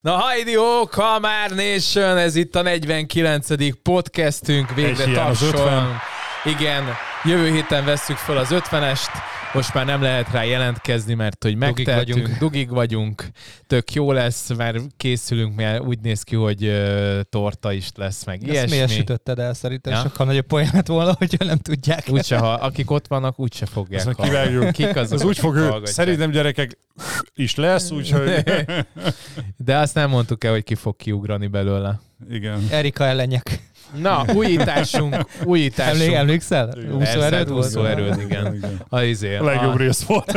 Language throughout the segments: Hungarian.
Na hajdi, ó, Kamár Nation, ez itt a 49. podcastünk, végre tapsol. 50. Igen, jövő héten vesszük fel az 50-est, most már nem lehet rá jelentkezni, mert hogy Dugig megtehetünk, vagyunk. dugig vagyunk, tök jó lesz, már készülünk, mert úgy néz ki, hogy ö, torta is lesz, meg Ezt miért ilyesmi. sütötted el? Szerintem Ja? sokkal nagyobb poén lett volna, hogyha nem tudják. Úgyse, ha akik ott vannak, úgyse fogják Azt kivágjuk. Kik azok, Ez úgy fog, ő, szerintem gyerekek is lesz, úgyhogy De azt nem mondtuk el, hogy ki fog kiugrani belőle. igen. Erika ellenjek. Na, újításunk, újításunk. Emlé- emlékszel? Úszó erőd volt? úszó erőd, igen. igen. A, izé, A legjobb a, rész volt.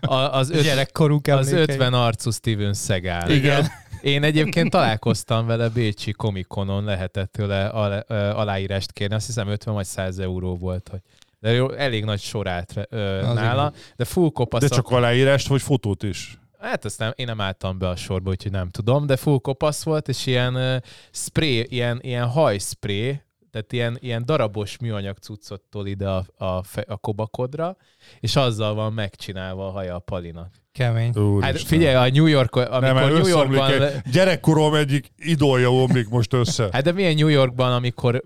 a, az, öt, Gyerekkorunk az emlékei. 50 arcú Steven Seagal. Igen. Én egyébként találkoztam vele Bécsi komikonon, lehetett tőle al- aláírást kérni. Azt hiszem 50 vagy 100 euró volt. Hogy de jó, elég nagy sor állt ö, Az nála, igen. de full kopasz. De csak aláírást, vagy fotót is. Hát azt nem, én nem álltam be a sorba, úgyhogy nem tudom, de full kopasz volt, és ilyen uh, spray, ilyen, ilyen hajspray, tehát ilyen, ilyen darabos műanyag cuccot tol ide a, a, fe- a kobakodra, és azzal van megcsinálva a haja a palinak. Kemény. Hát Úristen. figyelj, a New York, amikor nem, New Yorkban... egy gyerekkorom egyik idolja omlik most össze. Hát de milyen New Yorkban, amikor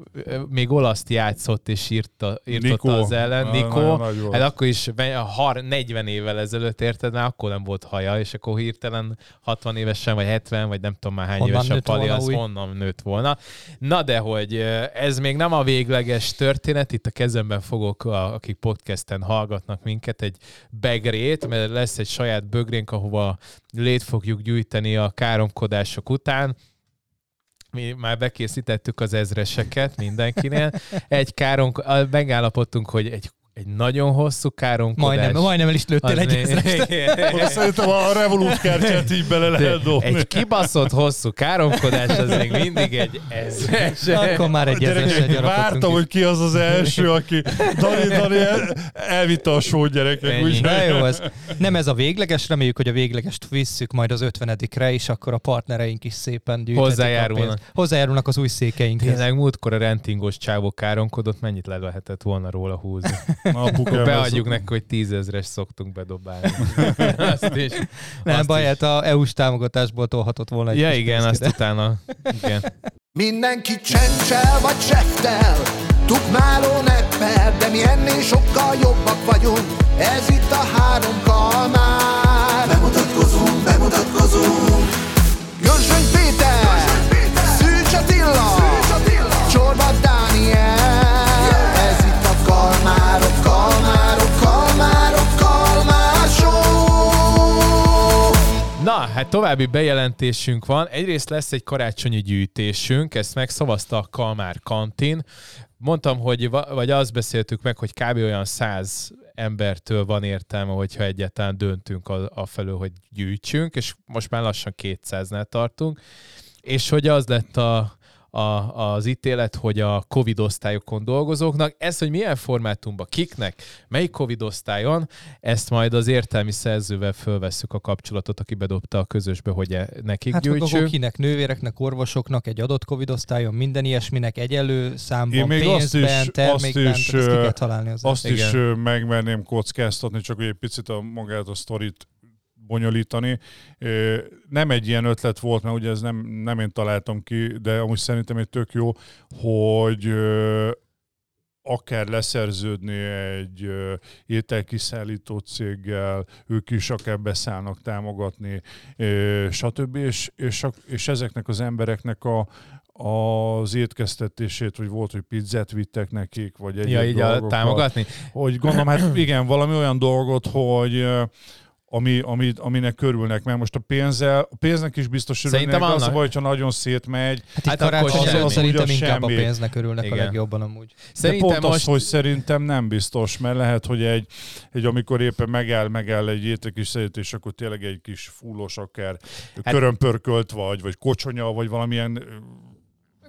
még olaszt játszott és írta, írtotta Nikó. az ellen, Nikó, hát akkor is ve- har- 40 évvel ezelőtt érted, már akkor nem volt haja, és akkor hirtelen 60 évesen, vagy 70, vagy nem tudom már hány Honnan éves a nőtt pali, az új? honnan nőtt volna. Na de hogy ez még nem a végleges történet, itt a kezemben fogok, akik podcasten hallgatnak minket, egy begrét, mert lesz egy saját bögrénk, ahova lét fogjuk gyűjteni a káromkodások után, mi már bekészítettük az ezreseket mindenkinél. Egy káromk, a- megállapodtunk, hogy egy, egy nagyon hosszú káromkodás. Majdnem, majdnem el is lőttél egy. Oda szerintem a Revolut kártyát így bele lehet dobni. egy kibaszott hosszú káromkodás az még mindig egy ezres. Akkor már egy gyarapodtunk vártam, hogy ki az az első, aki Dani, Dani el, elvitte a só. Úgy, Na jó, ez nem ez a végleges, reméljük, hogy a véglegest visszük majd az 50-re, és akkor a partnereink is szépen gyűjthetik Hozzájárulnak. Hozzájárulnak az új székeinkhez. Tényleg múltkor a rentingos csávó káromkodott, mennyit le lehetett volna róla húzni. Ez- beadjuk neki, hogy tízezres szoktunk bedobálni. Azt is. Nem azt baj, is. hát a EU-s támogatásból tolhatott volna egy Ja igen, azt ide. utána. Igen. Mindenki csencsel vagy seftel Tukmáló neppel De mi ennél sokkal jobbak vagyunk Ez itt a három kalmár Bemutatkozunk, bemutatkozunk Görzsöny Péter Szűcs Attila Csorba Dániel hát további bejelentésünk van. Egyrészt lesz egy karácsonyi gyűjtésünk, ezt megszavazta a Kalmár Kantin. Mondtam, hogy, va- vagy azt beszéltük meg, hogy kb. olyan száz embertől van értelme, hogyha egyáltalán döntünk a, a felől, hogy gyűjtsünk, és most már lassan 200-nál tartunk. És hogy az lett a, a, az ítélet, hogy a Covid osztályokon dolgozóknak, ez, hogy milyen formátumban, kiknek, melyik Covid osztályon, ezt majd az értelmi szerzővel fölvesszük a kapcsolatot, aki bedobta a közösbe, hogy e- nekik Hát gyűjtsünk. akkor kinek, nővéreknek, orvosoknak, egy adott Covid osztályon, minden ilyesminek egyenlő számban, Én még azt pénzben, is- termékben, azt is, ezt ki ö, kell találni az Azt Igen. is megmerném kockáztatni, csak hogy egy picit a magát a sztorit bonyolítani. Nem egy ilyen ötlet volt, mert ugye ez nem, nem én találtam ki, de amúgy szerintem egy tök jó, hogy akár leszerződni egy ételkiszállító céggel, ők is akár beszállnak támogatni, stb. És, és, és ezeknek az embereknek a, az étkeztetését, hogy volt, hogy pizzát vittek nekik, vagy egy Ja, így dolgokat támogatni? hogy gondolom, hát igen, valami olyan dolgot, hogy ami, ami, aminek körülnek, mert most a pénzzel, a pénznek is biztos örülnek, Szerintem de az a baj, hogyha nagyon szétmegy, Hát, Hát hát akkor semmi. szerintem Az inkább semmi. a pénznek örülnek Igen. a legjobban amúgy. de Szerintem pont most... az, hogy szerintem nem biztos, mert lehet, hogy egy, egy amikor éppen megáll, megáll egy ételkiszerít, és akkor tényleg egy kis fullos akár hát, körömpörkölt vagy, vagy kocsonya, vagy valamilyen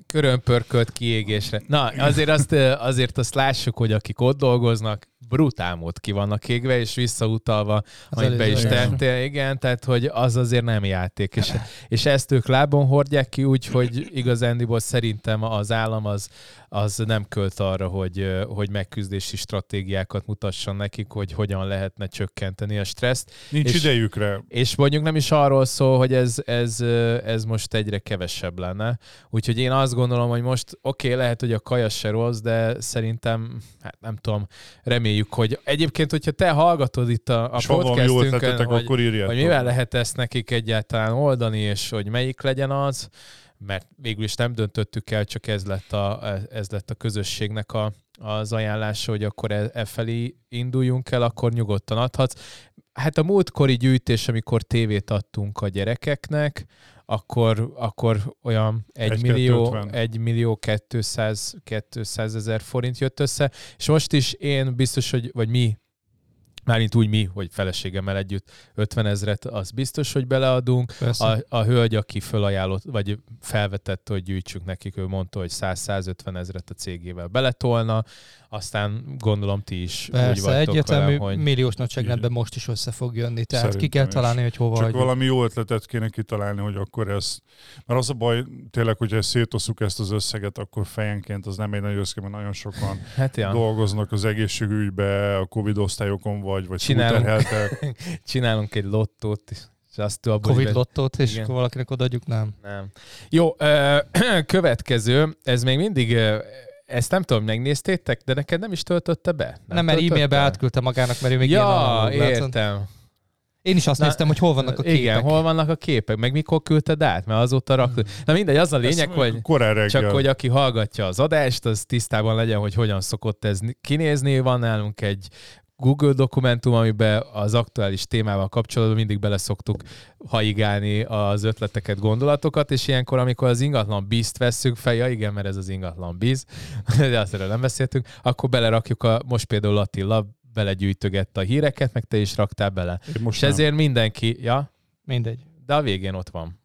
körömpörkölt kiégésre. Na, azért azt, azért azt lássuk, hogy akik ott dolgoznak, brutál mód ki vannak égve, és visszautalva, amit be is tettél, igen, tehát hogy az azért nem játék, és, és ezt ők lábon hordják ki úgy, hogy igazándiból szerintem az állam az, az nem költ arra, hogy, hogy megküzdési stratégiákat mutasson nekik, hogy hogyan lehetne csökkenteni a stresszt, Nincs És- idejükre. és mondjuk nem is arról szól, hogy ez, ez, ez most egyre kevesebb lenne. Úgyhogy én azt gondolom, hogy most oké, okay, lehet, hogy a kaja se rossz, de szerintem, hát nem tudom, reméljük, hogy egyébként, hogyha te hallgatod itt a, a podcastünkön, hogy, akkor írjátok. hogy mivel lehet ezt nekik egyáltalán oldani, és hogy melyik legyen az, mert végül is nem döntöttük el, csak ez lett a, ez lett a közösségnek a, az ajánlása, hogy akkor e, e felé induljunk el, akkor nyugodtan adhatsz. Hát a múltkori gyűjtés, amikor tévét adtunk a gyerekeknek, akkor, akkor olyan 1 Egy millió, 250. 1 millió 200, 200 ezer forint jött össze, és most is én biztos, hogy, vagy mi, mármint úgy mi, hogy feleségemmel együtt 50 ezret, az biztos, hogy beleadunk. Persze. A, a hölgy, aki fölajánlott, vagy felvetette, hogy gyűjtsük nekik, ő mondta, hogy 100-150 ezret a cégével beletolna, aztán gondolom ti is úgy Persze, vagytok egyértelmű vele, hogy milliós nagyságrendben most is össze fog jönni, tehát ki Szerintem kell is. találni, hogy hova Csak hagyjuk. valami jó ötletet kéne kitalálni, hogy akkor ez... Mert az a baj, tényleg, hogyha szétosszuk ezt az összeget, akkor fejenként az nem egy nagy összeg, mert nagyon sokan hát dolgoznak az egészségügybe, a Covid osztályokon vagy, vagy Csinálunk. csinálunk egy lottót, és azt abból Covid lottót, és Igen. akkor valakinek odaadjuk, nem. Nem. Jó, ö, következő, ez még mindig, ö, ezt nem tudom, megnéztétek, de neked nem is töltötte be? Nem, Nem, mert töltötte? e-mailbe átküldte magának, mert ő még ilyen Ja, látszott. értem. Én is azt Na, néztem, hogy hol vannak a képek. Igen, hol vannak a képek, meg mikor küldted át, mert azóta raktad. Na mindegy, az a lényeg, Ezt hogy csak hogy aki hallgatja az adást, az tisztában legyen, hogy hogyan szokott ez kinézni. Van nálunk egy Google dokumentum, amiben az aktuális témával kapcsolatban mindig bele szoktuk haigálni az ötleteket, gondolatokat, és ilyenkor, amikor az ingatlan bízt vesszük fel, ja igen, mert ez az ingatlan bíz, de azt erről nem beszéltünk, akkor belerakjuk a, most például Attila belegyűjtögette a híreket, meg te is raktál bele. Én most És nem. ezért mindenki, ja, Mindegy. de a végén ott van.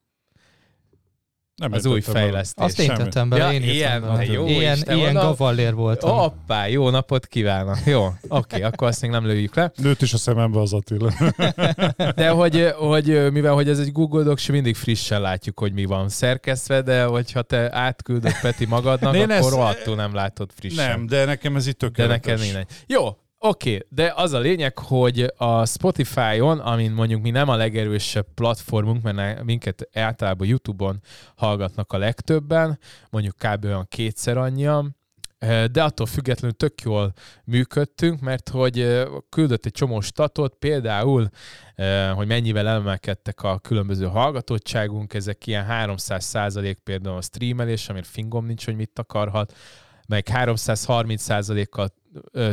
Nem Az új fejlesztés. Azt én tettem bele, Ja, én ilyen, bele. jó, ilyen, Isten, ilyen oda- gavallér voltam. Hoppá, jó napot kívánok. Jó, oké, okay, akkor azt még nem lőjük le. Nőtt is a szemembe az Attila. De hogy, hogy mivel hogy ez egy Google Docs, mindig frissen látjuk, hogy mi van szerkesztve, de hogyha te átküldöd Peti magadnak, De én akkor ezt- rohadtul nem látod frissen. nem, de nekem ez itt de tökéletes. neked mindegy. Jó, Oké, de az a lényeg, hogy a Spotify-on, amin mondjuk mi nem a legerősebb platformunk, mert minket általában YouTube-on hallgatnak a legtöbben, mondjuk kb. olyan kétszer annyian, eh, de attól függetlenül tök jól működtünk, mert hogy eh, küldött egy csomó statot, például, eh, hogy mennyivel emelkedtek a különböző hallgatottságunk, ezek ilyen 300 százalék például a streamelés, amire fingom nincs, hogy mit akarhat, meg 330 százalékkal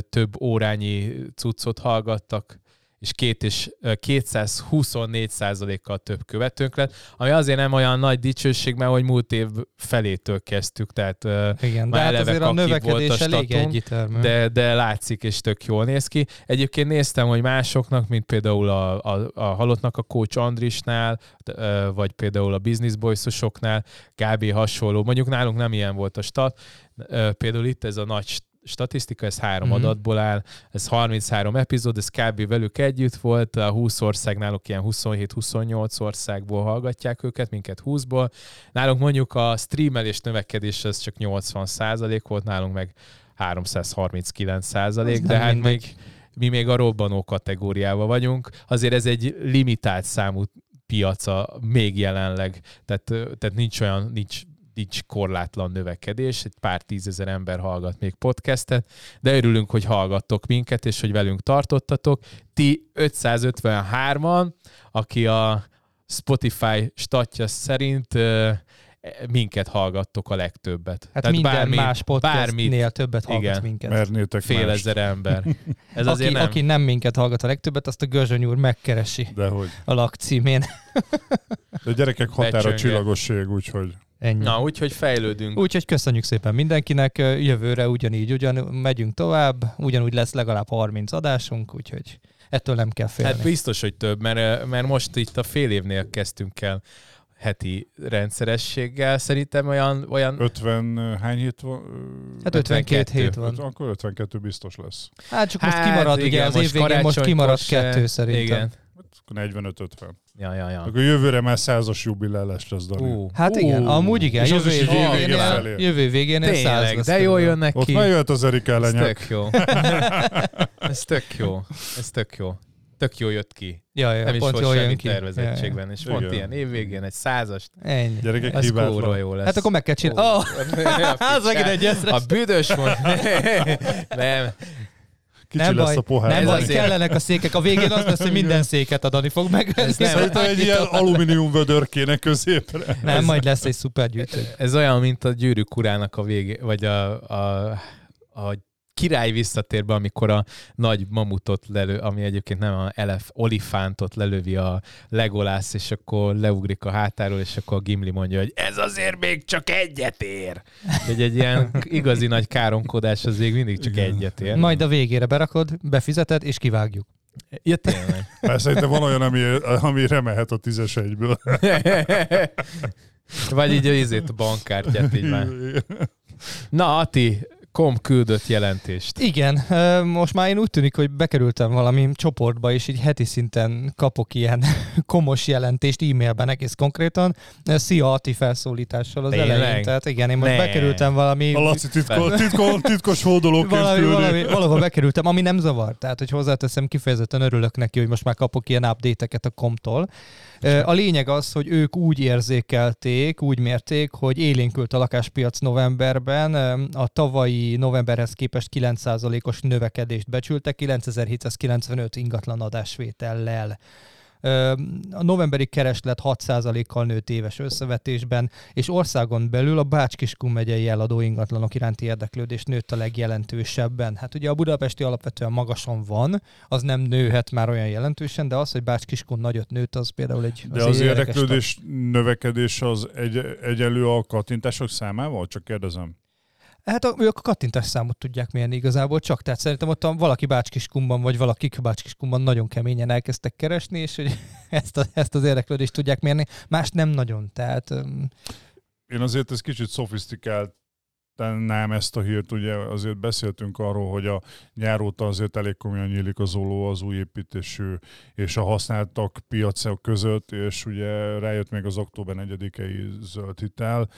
több órányi cuccot hallgattak, és két és ö, 224 százalékkal több követőnk lett, ami azért nem olyan nagy dicsőség, mert hogy múlt év felétől kezdtük, tehát Igen, de Már hát eleve azért a kakib volt növekedés a elég statunk, de, de látszik, és tök jól néz ki. Egyébként néztem, hogy másoknak, mint például a, a, a halottnak a Coach Andrisnál, vagy például a Business Boys-osoknál, kb. hasonló. Mondjuk nálunk nem ilyen volt a stat. Például itt ez a nagy statisztika, ez három Mhm. mm-hmm. adatból áll, ez 33 epizód, ez kb. velük együtt volt, a 20 ország náluk ilyen 27-28 országból hallgatják őket, minket 20-ból. Nálunk mondjuk a streamelés növekedés az csak 80 százalék volt, nálunk meg 339 százalék, de hát mindegy. még mi még a robbanó kategóriában vagyunk. Azért ez egy limitált számú piaca még jelenleg, tehát, tehát nincs olyan, nincs, nincs korlátlan növekedés, egy pár tízezer ember hallgat még podcastet, de örülünk, hogy hallgattok minket, és hogy velünk tartottatok. Ti 553-an, aki a Spotify statja szerint minket hallgattok a legtöbbet. hát minden bármi- más podcastnél bármit, többet hallgat Igen. minket. Mernétek fél mást. ezer ember. Ez aki, azért nem. aki nem minket hallgat a legtöbbet, azt a Gözsöny úr megkeresi Dehogy. a lakcímén. De gyerekek határa Becsönge. csillagosség, úgyhogy Ennyi. Na, úgyhogy fejlődünk. Úgyhogy köszönjük szépen mindenkinek, jövőre ugyanígy, ugyan megyünk tovább, ugyanúgy lesz legalább 30 adásunk, úgyhogy ettől nem kell félni. Hát biztos, hogy több, mert, mert most itt a fél évnél kezdtünk el heti rendszerességgel. Szerintem olyan, olyan 50 hány hét van? Hát 52 52. hét van. Akkor 52 biztos lesz. Hát csak most Hát kimarad, igen, ugye az most év végén most karácsonykor kimarad se- kettő szerintem. Igen. Akkor 45-50. Ja, ja, ja. Akkor jövőre már százas jubilálás lesz, Dani. Ú, Hát igen, Ú. amúgy igen, És az jövő is év így év végén, végén el- felé. jövő végén ez száz lesz de jól jönnek Ott ki. már jöhet az Erika Ez elenyek. tök jó. Ez tök jó. Ez tök jó. Tök jó jött ki. Ja, ja, Nem is pont volt jól jön semmi ki. tervezettségben, és pont Igen. ilyen évvégén egy százast. Ja, ja. Ennyi. Gyerekek, Ez hibátlan. kóra jó lesz. Hát akkor meg kell csinálni. Oh, az megint egy. A büdös mond... Nem. Kicsi Nem lesz baj, a pohár. nem Ez baj, kellenek a székek. A végén az lesz, hogy minden széket adani fog meg. Ez nem- Szerintem egy ilyen alumínium vödör kéne középre. Nem, majd lesz egy szuper gyűjtő. Ez olyan, mint a gyűrűk urának a végé, vagy a, a, a király visszatérbe, amikor a nagy mamutot lelő, ami egyébként nem a elef, olifántot lelövi a Legolász, és akkor leugrik a hátáról, és akkor a Gimli mondja, hogy ez azért még csak egyet ér. Hogy egy ilyen igazi nagy káromkodás az még mindig csak Igen. egyet ér. Majd a végére berakod, befizeted, és kivágjuk. Ja, tényleg. Hát szerintem van olyan, ami, ami remelhet a tízes egyből. Vagy így a izét, a bankkártyát így már. Na, Ati, kom küldött jelentést. Igen, most már én úgy tűnik, hogy bekerültem valami csoportba, és így heti szinten kapok ilyen komos jelentést e-mailben egész konkrétan. Szia Ati felszólítással az Tényleg? elején. Tehát igen, én most Ne. bekerültem valami... A Laci titko, titko, titkos hódolóként valami, küldi. valami, valahol bekerültem, ami nem zavar. Tehát, hogy hozzáteszem, kifejezetten örülök neki, hogy most már kapok ilyen update-eket a komtól. A lényeg az, hogy ők úgy érzékelték, úgy mérték, hogy élénkült a lakáspiac novemberben. A tavalyi novemberhez képest 9%-os növekedést becsültek, 9795 ingatlan adásvétellel. A novemberi kereslet 6%-kal nőtt éves összevetésben, és országon belül a Bács-Kiskun megyei eladó ingatlanok iránti érdeklődés nőtt a legjelentősebben. Hát ugye a budapesti alapvetően magason van, az nem nőhet már olyan jelentősen, de az, hogy Bács-Kiskun nagyot nőtt, az például egy De az érdekes érdeklődés növekedés az egy, egyelő a kattintások számával? Csak kérdezem. Hát ők a kattintás számot tudják mérni igazából csak, tehát szerintem ott valaki Bácskiskumban, vagy valakik Bácskiskumban nagyon keményen elkezdtek keresni, és hogy ezt, a, ezt az érdeklődést tudják mérni, más nem nagyon, tehát Én azért ez kicsit szofisztikált nem ezt a hírt, ugye azért beszéltünk arról, hogy a nyár óta azért elég komolyan nyílik az oló az új építésű és a használtak piacok között, és ugye rájött még az október 4-i zöld hitel,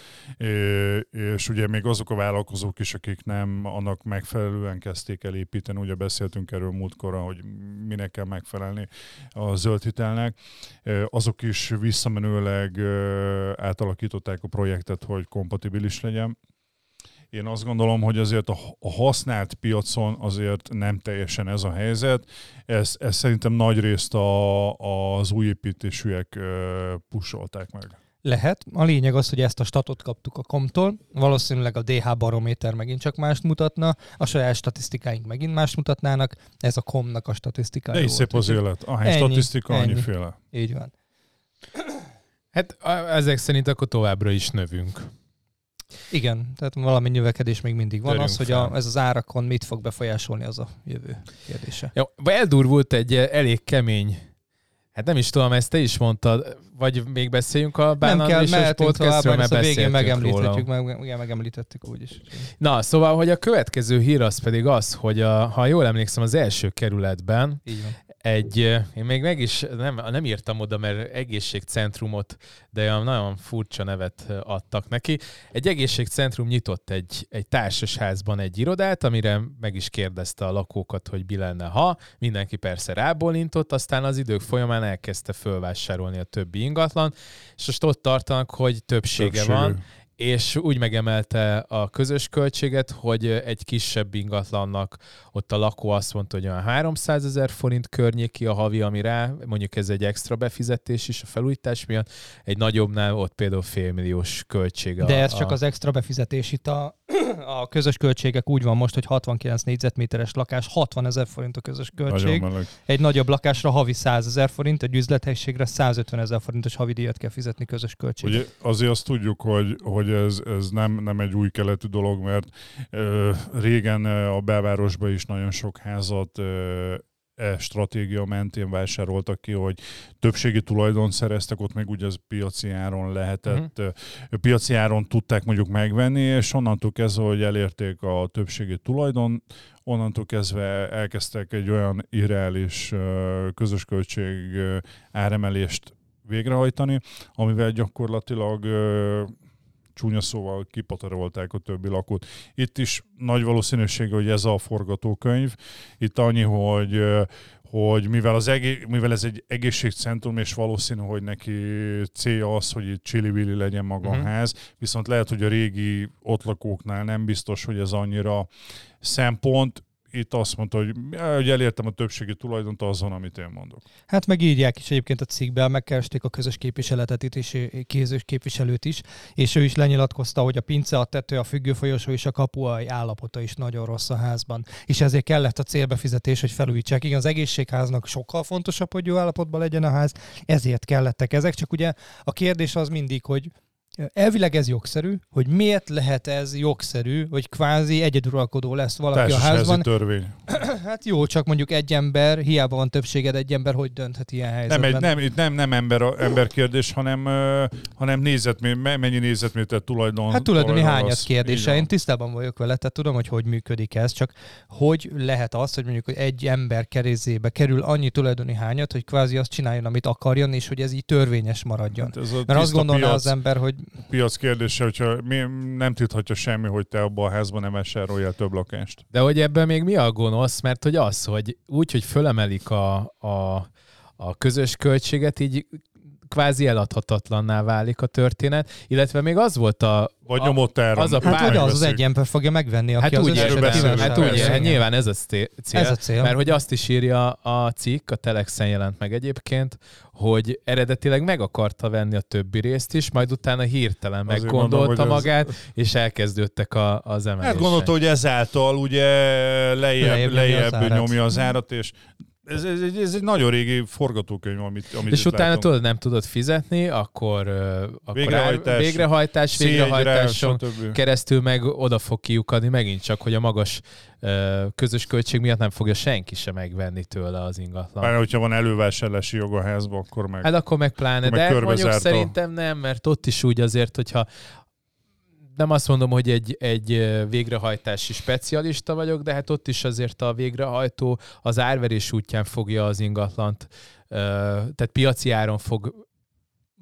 és ugye még azok a vállalkozók is, akik nem annak megfelelően kezdték el építeni, ugye beszéltünk erről múltkor, hogy minek kell megfelelni a zöld hitelnek, azok is visszamenőleg átalakították a projektet, hogy kompatibilis legyen. Én azt gondolom, hogy azért a, használt piacon azért nem teljesen ez a helyzet. Ez, ez szerintem nagy részt a, az új építésűek pusolták meg. lehet. A lényeg az, hogy ezt a statot kaptuk a komtól, valószínűleg a DH barométer megint csak mást mutatna, a saját statisztikáink megint mást mutatnának, ez a komnak a statisztikája De is volt, szép az élet. Ahány Ennyi, statisztika, ennyi. annyiféle. Így van. Hát a- ezek szerint akkor továbbra is növünk. Igen, tehát valami növekedés még mindig van. Törünk az, hogy a, ez az árakon mit fog befolyásolni, az a jövő kérdése. Jó, eldurvult egy eh, elég kemény, hát nem is tudom, ezt te is mondtad, vagy még beszéljünk a Bán podcastról, mert a végén beszéltünk róla. megemlíthetjük, meg, igen, megemlítettük úgyis. Na, szóval, hogy a következő hír az pedig az, hogy a, ha jól emlékszem, az első kerületben. Egy, én még meg is nem, nem írtam oda, mert egészségcentrumot, de olyan nagyon furcsa nevet adtak neki. Egy egészségcentrum nyitott egy, egy társasházban egy irodát, amire meg is kérdezte a lakókat, hogy mi lenne, ha. Mindenki persze rábólintott, aztán az idők folyamán elkezdte fölvásárolni a többi ingatlan, és most ott tartanak, hogy többsége, Többsége. van, és úgy megemelte a közös költséget, hogy egy kisebb ingatlannak ott a lakó azt mondta, hogy olyan 300 ezer forint környéki a havi, ami rá, mondjuk ez egy extra befizetés is a felújítás miatt, egy nagyobbnál ott például félmilliós költsége. De a, ez csak a, az extra befizetés. Itt a, a közös költségek úgy van most, hogy 69 négyzetméteres lakás, 60 ezer forint a közös költség. Egy nagyobb lakásra havi 100 ezer forint, egy üzlethelységre 150 ezer forintos havi díjat kell fizetni közös költség. Ugye azért azt tudjuk, hogy, hogy ez, ez nem, nem egy új keletű dolog, mert ö, régen a belvárosban is nagyon sok házat ö, e stratégia mentén vásároltak ki, hogy többségi tulajdon szereztek, ott meg ugye az piaci áron lehetett, uh-huh. piaci áron tudták mondjuk megvenni, és onnantól kezdve, hogy elérték a többségi tulajdon, onnantól kezdve elkezdtek egy olyan irreális közös költség áremelést végrehajtani, amivel gyakorlatilag csúnya szóval kipatarolták a többi lakót. Itt is nagy valószínűség, hogy ez a forgatókönyv. Itt annyi, hogy hogy mivel, az egész, mivel ez egy egészségcentrum, és valószínű, hogy neki célja az, hogy itt csili legyen maga uh-huh. a mhm. ház, viszont lehet, hogy a régi ott lakóknál nem biztos, hogy ez annyira szempont, itt azt mondta, hogy, hogy elértem a többségi tulajdont azon, amit én mondok. Hát meg írják is egyébként a cikkben, megkeresték a közös képviseletet itt és kézős képviselőt is, és ő is lenyilatkozta, hogy a pince, a tető, a függőfolyosó és a kapuai állapota is nagyon rossz a házban. És ezért kellett a célbefizetés, hogy felújítsák. Igen, az egészségháznak sokkal fontosabb, hogy jó állapotban legyen a ház, ezért kellettek ezek. Csak ugye a kérdés az mindig, hogy Elvileg ez jogszerű, hogy miért lehet ez jogszerű, hogy kvázi egyeduralkodó lesz valaki a házban. törvény. hát jó, csak mondjuk egy ember, hiába van többséged, egy ember hogy dönthet ilyen helyzetben? Nem, egy, nem, itt nem, nem ember, ember kérdés, hanem, uh, hanem nézetmé, mennyi nézetméter tulajdon. Hát tulajdoni hányat kérdése. Én tisztában vagyok vele, tehát tudom, hogy hogy működik ez, csak hogy lehet az, hogy mondjuk egy ember kerézébe kerül annyi tulajdoni hányat, hogy kvázi azt csináljon, amit akarjon, és hogy ez így törvényes maradjon. Hát ez Mert azt gondolná piac. az ember, hogy piac kérdése, hogyha mi, nem tudhatja semmi, hogy te abban a házban nem vásárolja több lakást. De hogy ebben még mi a gonosz? Mert hogy az, hogy úgy, hogy fölemelik a, a, a közös költséget, így kvázi eladhatatlanná válik a történet, illetve még az volt a... Vagy nyomott áron. Az a hát vagy az az egy ember fogja megvenni, aki hát az úgy érted, hát úgy hát nyilván ez a cél, ez a cél. Mert hogy azt is írja a cikk, a Telexen jelent meg egyébként, hogy eredetileg meg akarta venni a többi részt is, majd utána hirtelen Azért meggondolta mondom, magát, ez... és elkezdődtek a, az emelések. Hát gondolta, hogy ezáltal ugye lejjebb, lejjebb, lejjebb nyomja az árat, és ez, ez, ez, egy nagyon régi forgatókönyv, amit, amit És utána látom. tudod, nem tudod fizetni, akkor, akkor végrehajtás, végrehajtás végrehajtáson keresztül meg oda fog kiukadni megint csak, hogy a magas közös költség miatt nem fogja senki sem megvenni tőle az ingatlan. Már hogyha van elővásárlási jog a házba, akkor meg... Hát akkor meg pláne, akkor meg de mondjuk szerintem nem, mert ott is úgy azért, hogyha nem azt mondom, hogy egy, egy végrehajtási specialista vagyok, de hát ott is azért a végrehajtó az árverés útján fogja az ingatlant, tehát piaci áron fog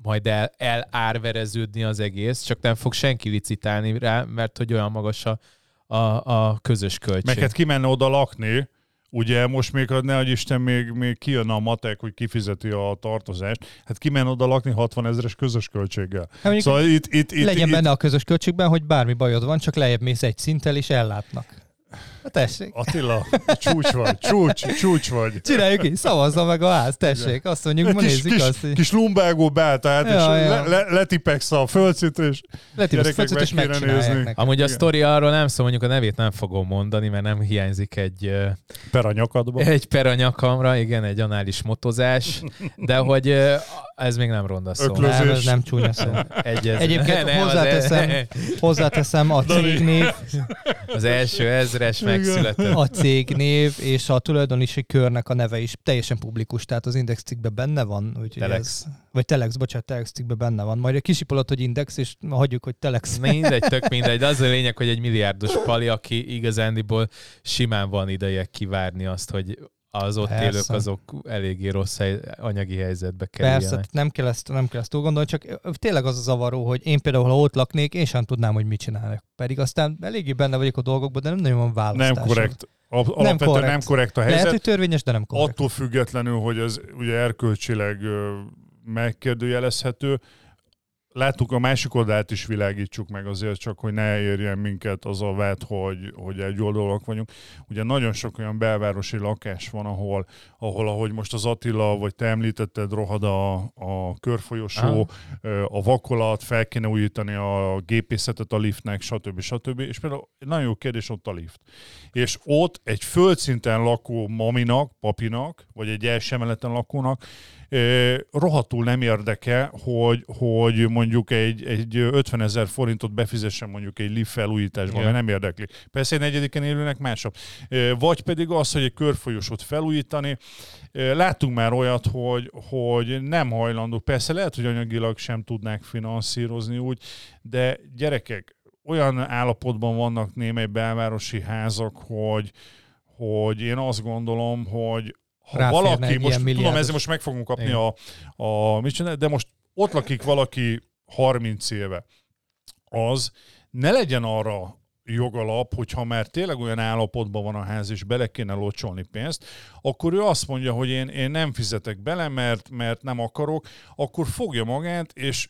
majd el, elárvereződni az egész, csak nem fog senki licitálni rá, mert hogy olyan magas a, a, a közös költség. Meg hát menne oda lakni, Ugye most még, ne hogy Isten, még, még kijön a matek, hogy kifizeti a tartozást. Hát kimen oda lakni 60 ezeres közös költséggel. Hát szóval itt, itt, itt, legyen itt, benne a közös költségben, hogy bármi bajod van, csak lejjebb mész egy szinttel és ellátnak. Hát tessék. Attila, csúcs vagy, csúcs, csúcs vagy. Csináljuk így, szavazza meg a ház, tessék. Azt mondjuk, ma nézzük kis, azt. Kis lumbágó beállt át, ja, és ja. Le, le, letipegsz a földszintre, és letipegsz a földszintre, és megcsinálják Amúgy a sztori arról nem szó, mondjuk a nevét nem fogom mondani, mert nem hiányzik egy... Per a nyakadba. Egy per a nyakamra, igen, egy anális motozás, de hogy ez még nem ronda szó. Öklözés. Nem, ez nem csúnya szó. Egyez... Egyébként nem, hozzáteszem, hozzáteszem a cégnév. Az első ezres megszületett. A cégnév és a tulajdonosi körnek a neve is teljesen publikus, tehát az Index cikkben benne van. Úgyhogy Telex. Ez, vagy Telex, bocsánat, Telex cikkben benne van. Majd a kisipolott, hogy Index, és hagyjuk, hogy Telex. Mindegy, tök mindegy. De az a lényeg, hogy egy milliárdos pali, aki igazándiból simán van ideje kivárni azt, hogy az ott Persze. élők azok eléggé rossz hely, anyagi helyzetbe kerüljenek. Persze, nem kell, ezt, nem kell ezt túl gondolni, csak tényleg az a zavaró, hogy én például, ha ott laknék, én sem tudnám, hogy mit csinálnak. Pedig aztán eléggé benne vagyok a dolgokban, de nem nagyon van választás. Nem korrekt. Alapvetően nem korrekt. nem korrekt a helyzet. Lehet, hogy törvényes, de nem korrekt. Attól függetlenül, hogy ez ugye erkölcsileg megkérdőjelezhető, láttuk a másik oldalt is világítsuk meg azért csak, hogy ne érjen minket az a vád, hogy, hogy egy oldalak vagyunk. Ugye nagyon sok olyan belvárosi lakás van, ahol, ahol ahogy most az Attila, vagy te említetted, rohad a, a körfolyosó, ah. a vakolat, fel kéne újítani a gépészetet a liftnek, stb. stb. És például nagyon jó kérdés ott a lift. És ott egy földszinten lakó maminak, papinak, vagy egy első lakónak rohadtul nem érdeke, hogy, hogy mondjuk egy, egy 50 ezer forintot befizessen mondjuk egy lift felújításba, yeah. mert nem érdekli. Persze egy negyediken élőnek másabb. Vagy pedig az, hogy egy körfolyosót felújítani. Láttunk már olyat, hogy, hogy nem hajlandó. Persze lehet, hogy anyagilag sem tudnák finanszírozni úgy, de gyerekek, olyan állapotban vannak némely belvárosi házak, hogy, hogy én azt gondolom, hogy ha valaki, most tudom, ezzel most meg fogunk kapni a, a mit csinál, de most ott lakik valaki 30 éve, az ne legyen arra jogalap, hogyha már tényleg olyan állapotban van a ház, és bele kéne locsolni pénzt, akkor ő azt mondja, hogy én, én nem fizetek bele, mert, mert nem akarok, akkor fogja magát, és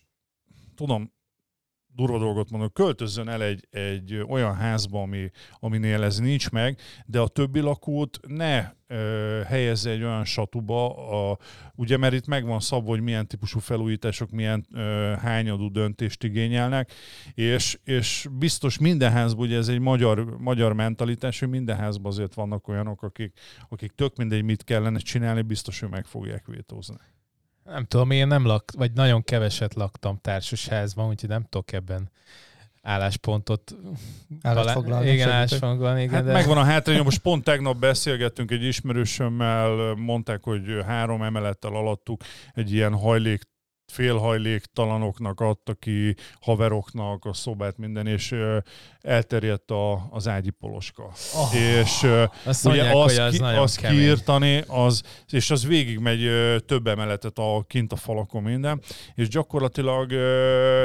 tudom, durva dolgot mondok, költözzön el egy, egy olyan házba, ami, aminél ez nincs meg, de a többi lakót ne ö, helyezze egy olyan satuba, a, ugye mert itt megvan szabva, hogy milyen típusú felújítások, milyen ö, hányadú döntést igényelnek, és, és biztos minden házban, ugye ez egy magyar, magyar mentalitás, hogy minden házban azért vannak olyanok, akik, akik tök mindegy mit kellene csinálni, biztos, hogy meg fogják vétózni. Nem tudom, én nem lak, vagy nagyon keveset laktam társasházban, úgyhogy nem tudok ebben álláspontot állásfoglalni. Igen, állásfoglalni. Igen, hát de... Megvan a hátrány, most pont tegnap beszélgettünk egy ismerősömmel, mondták, hogy három emelettel alattuk egy ilyen hajlék félhajléktalanoknak adta ki, haveroknak a szobát, minden, és elterjedt a, az ágyi poloska. Oh, és azt ugye mondják, az, az, ki, az kiírtani, az, és az végigmegy több emeletet a, kint a falakon minden, és gyakorlatilag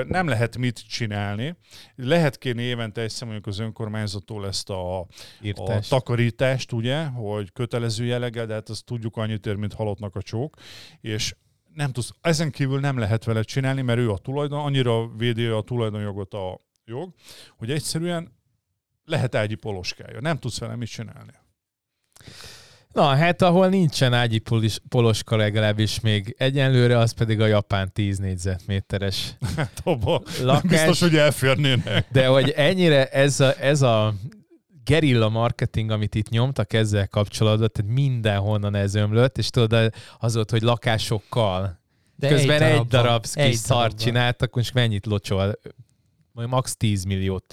nem lehet mit csinálni. Lehet kérni évente egyszer mondjuk az önkormányzattól ezt a, a takarítást, ugye, hogy kötelező jelleggel, de hát azt tudjuk annyit ér, mint halottnak a csók, és nem tudsz, ezen kívül nem lehet vele csinálni, mert ő a tulajdon, annyira védi a tulajdonjogot a jog, hogy egyszerűen lehet ágyi poloskája. Nem tudsz vele mit csinálni. Na, hát ahol nincsen ágyi poloska legalábbis még egyenlőre, az pedig a japán 10 négyzetméteres hát abba lakás. biztos, hogy elférnének. De hogy ennyire ez a, ez a gerilla marketing, amit itt nyomtak ezzel kapcsolatban, tehát mindenhonnan ez ömlött, és tudod, az volt, hogy lakásokkal. De Közben egy, egy darab kis szart csináltak, most mennyit locsol mondjuk max 10 milliót,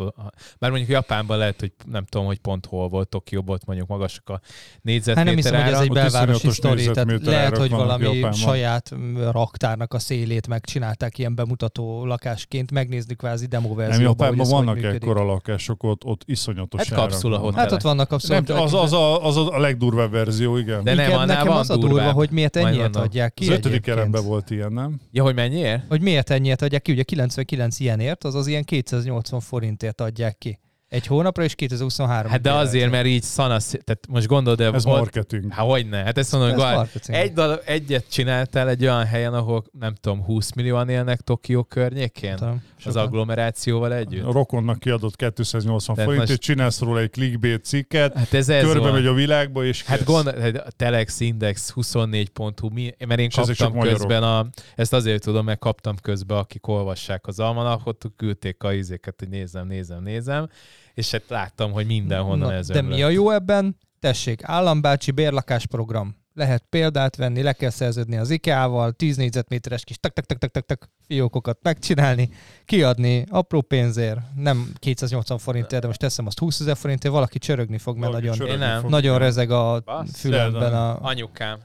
már mondjuk Japánban lehet, hogy nem tudom, hogy pont hol volt, Tokióban volt mondjuk magasak a négyzetméter Hát nem hiszem, hogy ez egy belvárosi sztori, tehát lehet, hogy valami Japánban. saját raktárnak a szélét megcsinálták ilyen bemutató lakásként, megnézni kvázi demo verzióban. Nem, Japánban vannak ekkora lakások, ott, ott iszonyatos Hát kapszula van. Hát ott vannak kapszula. Nem, az, az, a, az a legdurvább verzió, igen. De nem, nekem van az a durva, hogy miért ennyiért adják ki Az ötödik volt ilyen, nem? Ja, hogy mennyiért? Hogy miért ennyiért adják ki, ugye 99 ilyenért, az az ilyen 280 forintért adják ki. Egy hónapra és 2023 Hát de azért, mert így szanasz, tehát most gondolod, Ez volt, marketing. Hát hogy ne? Hát ezt mondom, ez egy dal, egyet csináltál egy olyan helyen, ahol nem tudom, 20 millióan élnek Tokió környékén? Tudom, az agglomerációval együtt? A rokonnak kiadott 280 forint, most... és csinálsz róla egy clickbait cikket, hát ez ez körbe megy a világba, és Hát gond, hát a Telex Index 24.hu, mi, mert én és kaptam közben a, ezt azért tudom, mert kaptam közben, akik olvassák az almanakot, küldték a izéket, hogy nézem, nézem, nézem, és hát láttam, hogy mindenhonnan Na, ez De mi a jó ebben? Tessék, állambácsi bérlakásprogram. Lehet példát venni, le kell szerződni az IKEA-val, 10 négyzetméteres kis tak tak tak tak tak tak fiókokat megcsinálni, kiadni apró pénzért, nem 280 forintért, de most teszem azt 20 ezer forintért, valaki csörögni fog, mert valaki nagyon, nem. nagyon rezeg a fülemben. A... Anyukám.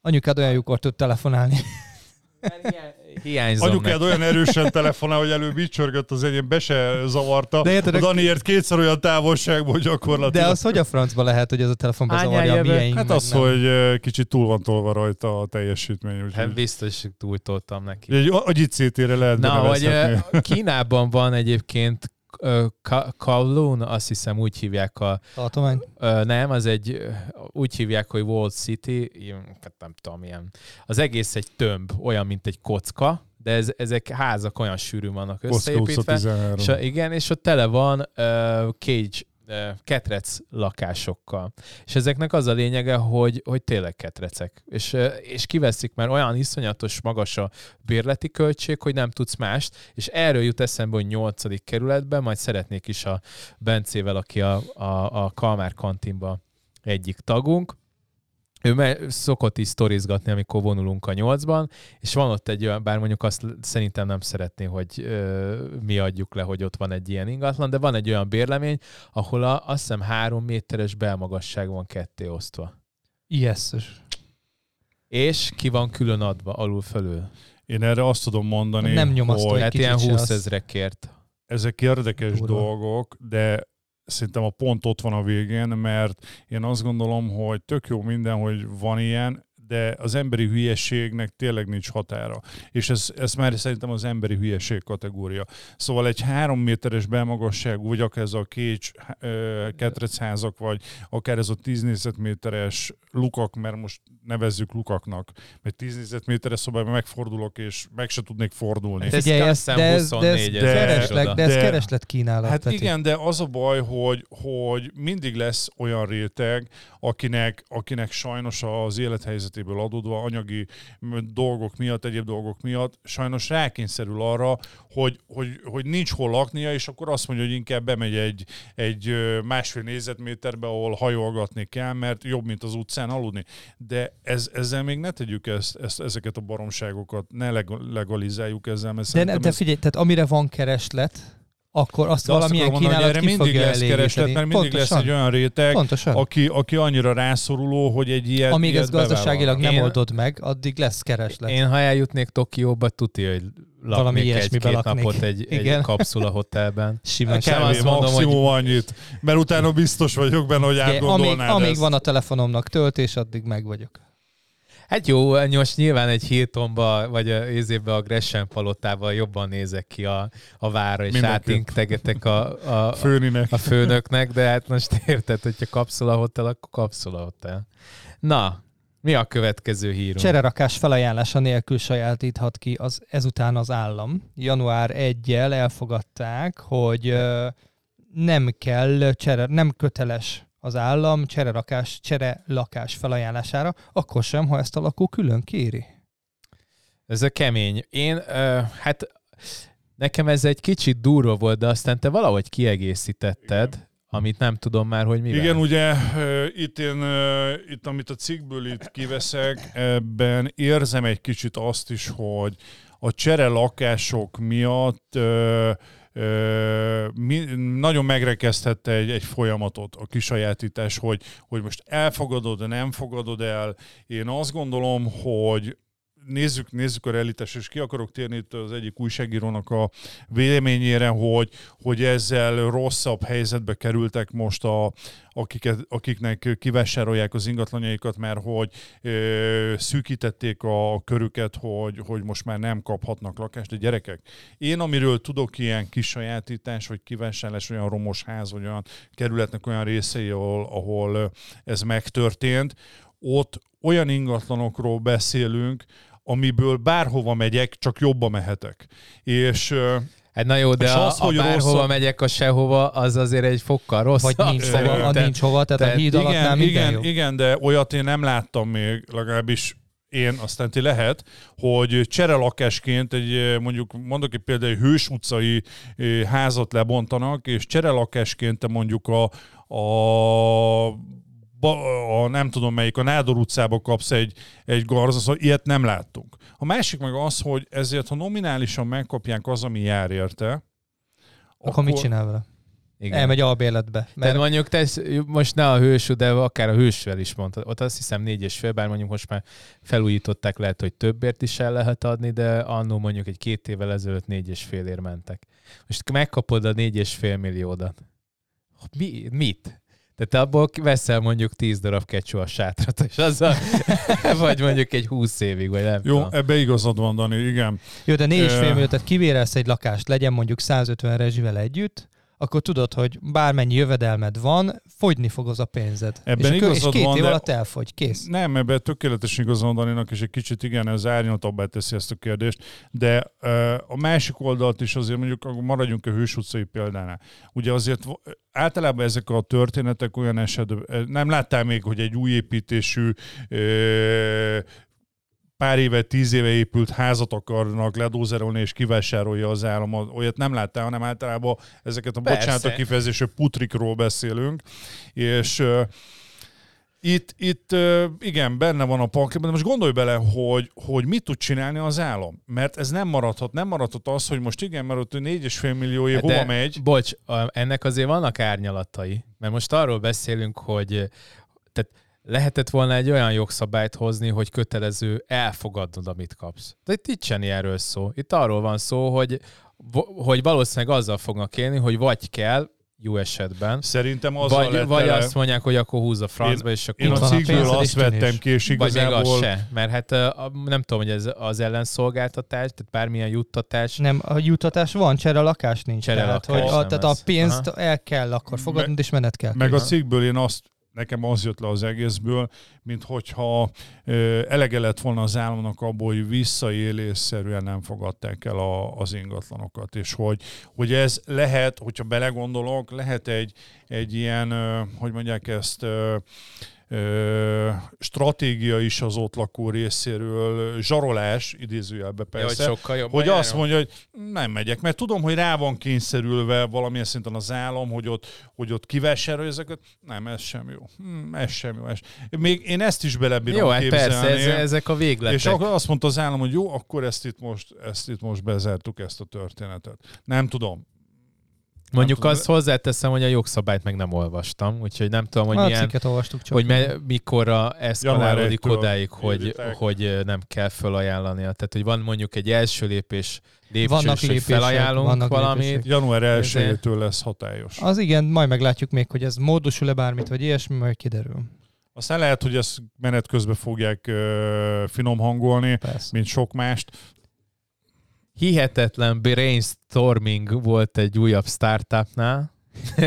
Anyukád olyan jókor tud telefonálni. Hiányzom Anyukád olyan erősen telefonál, hogy előbb így csörgött az enyém, be se zavarta. De érted, a Daniért kétszer olyan távolságból gyakorlatilag. De az hogy a francba lehet, hogy ez a telefon bezavarja a miénk? Hát az, nem. hogy kicsit túl van tolva rajta a teljesítmény. Úgy hát biztos, hogy túltoltam neki. Egy agyicétére lehet Na, hogy Kínában van egyébként Kowloon, azt hiszem úgy hívják a... Tartomány? Nem, az egy, úgy hívják, hogy Wall City, hát nem tudom, ilyen. Az egész egy tömb, olyan, mint egy kocka, de ez, ezek házak olyan sűrűn vannak összeépítve. És, igen, és ott tele van uh, cage ketrec lakásokkal. És ezeknek az a lényege, hogy, hogy tényleg ketrecek. És, és kiveszik, mert olyan iszonyatos magas a bérleti költség, hogy nem tudsz mást, és erről jut eszembe, hogy nyolcadik kerületben, majd szeretnék is a Bencével, aki a, a, a Kalmár kantinban egyik tagunk, ő me- szokott is sztorizgatni, amikor vonulunk a nyolcban, és van ott egy olyan, bár mondjuk azt szerintem nem szeretné, hogy ö, mi adjuk le, hogy ott van egy ilyen ingatlan, de van egy olyan bérlemény, ahol a, azt hiszem három méteres belmagasság van ketté osztva. Ijesztős. És ki van külön adva alul fölül. Én erre azt tudom mondani, Nem hogy kicsit ilyen se 20 az. ezrekért. ezek érdekes Durva. dolgok, de szerintem a pont ott van a végén, mert én azt gondolom, hogy tök jó minden, hogy van ilyen, de az emberi hülyeségnek tényleg nincs határa. És ez, ez már szerintem az emberi hülyeség kategória. Szóval egy három méteres belmagasságú, vagy akár ez a kécs ketrecházak, vagy akár ez a 10 négyzetméteres lukak, mert most nevezzük lukaknak, mert 10 négyzetméteres szobában megfordulok, és meg se tudnék fordulni. Hát ez Figyelj, ez, de, ez, de, ez 24 ezer kereslet, de ez De- kereslet kínálat. Hát Peti. igen, de az a baj, hogy, hogy mindig lesz olyan réteg, akinek, akinek sajnos az élethelyzetéből adódva, anyagi dolgok miatt, egyéb dolgok miatt sajnos rákényszerül arra, hogy, hogy, hogy nincs hol laknia, és akkor azt mondja, hogy inkább bemegy egy, egy másfél négyzetméterbe, ahol hajolgatni kell, mert jobb, mint az utcán aludni. De ez, ezzel még ne tegyük ezt, ezt, ezeket a baromságokat, ne leg- legalizáljuk ezzel, mert De, szerintem de ez- figyelj, tehát amire van kereslet, akkor azt de azt valamilyen mondani, hogy kínálat erre ki mindig lesz kereslet, mert mindig Pontosan. lesz egy olyan réteg, Pontosan. aki, aki annyira rászoruló, hogy egy ilyet Amíg ilyet ezt gazdaságilag bevállalna. nem Én- oldod meg, addig lesz kereslet. Én ha eljutnék Tokióba, tuti, hogy Valami laknék ilyesmibe egy-két laknék. napot egy, egy Igen. kapszula hotelben. Simán Kb. azt mondom, maximum annyit, mert utána biztos vagyok benne, hogy amíg, átgondolnád amíg ezt. van a telefonomnak töltés, addig meg vagyok. Hát jó, most nyilván egy Hiltonba, vagy a ézébe a Gresham palotával jobban nézek ki a, a vára, és átinktegetek a, a, a, Főninek. a főnöknek, de hát most érted, hogyha kapszula hotel, akkor kapszula hotel. Na, mi a következő hírunk? Csererakás felajánlása nélkül sajátíthat ki az, ezután az állam. Január 1-jel elfogadták, hogy nem kell, csere, nem köteles az állam csererakás, cserelakás felajánlására, akkor sem, ha ezt a lakó külön kéri. Ez a kemény. Én, ö, hát nekem ez egy kicsit durva volt, de aztán te valahogy kiegészítetted, amit nem tudom már, hogy mivel. Igen, ugye itt én, itt amit a cikkből itt kiveszek, ebben érzem egy kicsit azt is, hogy a csere lakások miatt nagyon megrekeztette egy, egy folyamatot a kisajátítás, hogy, hogy most elfogadod, nem fogadod el. Én azt gondolom, hogy nézzük, nézzük a realitás, és ki akarok térni itt az egyik újságírónak a véleményére, hogy, hogy ezzel rosszabb helyzetbe kerültek most a, akiket, akiknek kivásárolják az ingatlanjaikat, mert hogy ö, szűkítették a körüket, hogy, hogy most már nem kaphatnak lakást. De gyerekek, én amiről tudok ilyen kisajátítás, vagy kivásárlás, olyan romos ház, vagy olyan kerületnek olyan részei, ahol, ahol ez megtörtént, ott olyan ingatlanokról beszélünk, amiből bárhova megyek, csak jobba mehetek. És Hát na jó, de a, az, a hogy bárhova rosszabb- megyek a sehova, az azért egy fokkal rosszabb. Vagy nincs hova, a szerintem. nincs hova, tehát a Tehát híd alatt igen, minden igen, jó. igen, de olyat én nem láttam még, legalábbis én, aztán ti lehet, hogy cserelakásként egy, mondjuk mondok egy például egy Hős utcai házat lebontanak, és cserelakásként te mondjuk a, a ba- a nem tudom melyik, a Nádor utcába kapsz egy, egy garza, szóval ilyet nem láttunk. A másik meg az, hogy ezért, ha nominálisan megkapják az, ami jár érte, Akkor mit csinál vele? Igen. Elmegy albérletbe. Tehát Mert mondjuk te most ne a hősű, de akár a hősvel is mondtad. Ott azt hiszem négy és fél, bár mondjuk most már felújították, lehet, hogy többért is el lehet adni, de annó mondjuk egy két évvel ezelőtt négy és félért mentek. Most megkapod a négy és fél milliódat. Mi, mit? Tehát te abból veszel mondjuk 10 darab kecsó a sátrat, és azzal, vagy mondjuk egy 20 évig, vagy nem Jó, tudom. ebbe igazad van, Dani, igen. jó, de 4,5 Ö. millió, tehát kivérelsz egy lakást, legyen mondjuk 150 rezsivel együtt, akkor tudod, hogy bármennyi jövedelmed van, fogyni fog az a pénzed. Ebben és, akkor- és igazad két van, év alatt elfogy, kész. Nem, ebben tökéletesen igazán Daninak, és egy kicsit igen, ez árnyaltabbá teszi ezt a kérdést, de ö, a másik oldalt is azért mondjuk maradjunk a Hős utcai példánál. Ugye azért általában ezek a történetek olyan esetben, nem láttál még, hogy egy új építésű ö, pár éve, tíz éve épült házat akarnak ledózerolni és kivásárolja az állam. Olyat nem láttál, hanem általában ezeket a Persze. bocsánat a kifejezésű putrikról beszélünk, és ö, Itt, itt igen, benne van a pakliban, de most gondolj bele, hogy, hogy mit tud csinálni az állam. Mert ez nem maradhat, nem maradhat az, hogy most igen, mert ott 4,5 millió év hova megy. Bocs, ennek azért vannak árnyalatai. Mert most arról beszélünk, hogy tehát lehetett volna egy olyan jogszabályt hozni, hogy kötelező elfogadnod, amit kapsz. De itt, itt sem erről szó. Itt arról van szó, hogy, hogy valószínűleg azzal fognak élni, hogy vagy kell, jó esetben. Szerintem az vagy, lett vagy azt mondják, hogy akkor húz a francba, és akkor... Én a cikkből azt vettem ki, és igazából... Vagy még az se, mert hát nem tudom, hogy ez az ellenszolgáltatás, tehát bármilyen juttatás... Nem, a juttatás van, csere lakás nincs. Csere tehát, lakás, hogy a, tehát a pénzt Aha. el kell akkor fogadni, és menet kell. Meg a cikkből én azt nekem az jött le az egészből, mint hogyha elege lett volna az államnak abból, hogy visszaélésszerűen nem fogadták el a, az ingatlanokat, és hogy, hogy ez lehet, hogyha belegondolok, lehet egy, egy ilyen, hogy mondják ezt, stratégia is az ott lakó részéről, zsarolás, idézőjelbe persze, ja, hogy, hogy azt mondja, hogy nem megyek, mert tudom, hogy rá van kényszerülve valamilyen szinten az állam, hogy ott, hogy ott kivásárolja ezeket. Nem, ez sem jó. Hmm, ez sem jó. Ez. Még én ezt is belebírom Jó, hát persze, ez, ezek a végletek. És akkor azt mondta az állam, hogy jó, akkor ezt itt most, ezt itt most bezártuk, ezt a történetet. Nem tudom Mondjuk nem azt tudom. hozzáteszem, hogy a jogszabályt meg nem olvastam, úgyhogy nem tudom, hogy milyen, olvastuk csak hogy me, mikorra eszkalálódik odáig, hogy, hogy nem kell felajánlani. Tehát, hogy van mondjuk egy első lépés lépcsős, vannak hogy felajánlunk vannak valamit. Lépések. Január 1 lesz hatályos. Az igen, majd meglátjuk még, hogy ez módosul-e bármit, vagy ilyesmi, majd kiderül. Aztán lehet, hogy ezt menet közben fogják uh, finom hangolni, Persze. mint sok mást hihetetlen brainstorming volt egy újabb startupnál.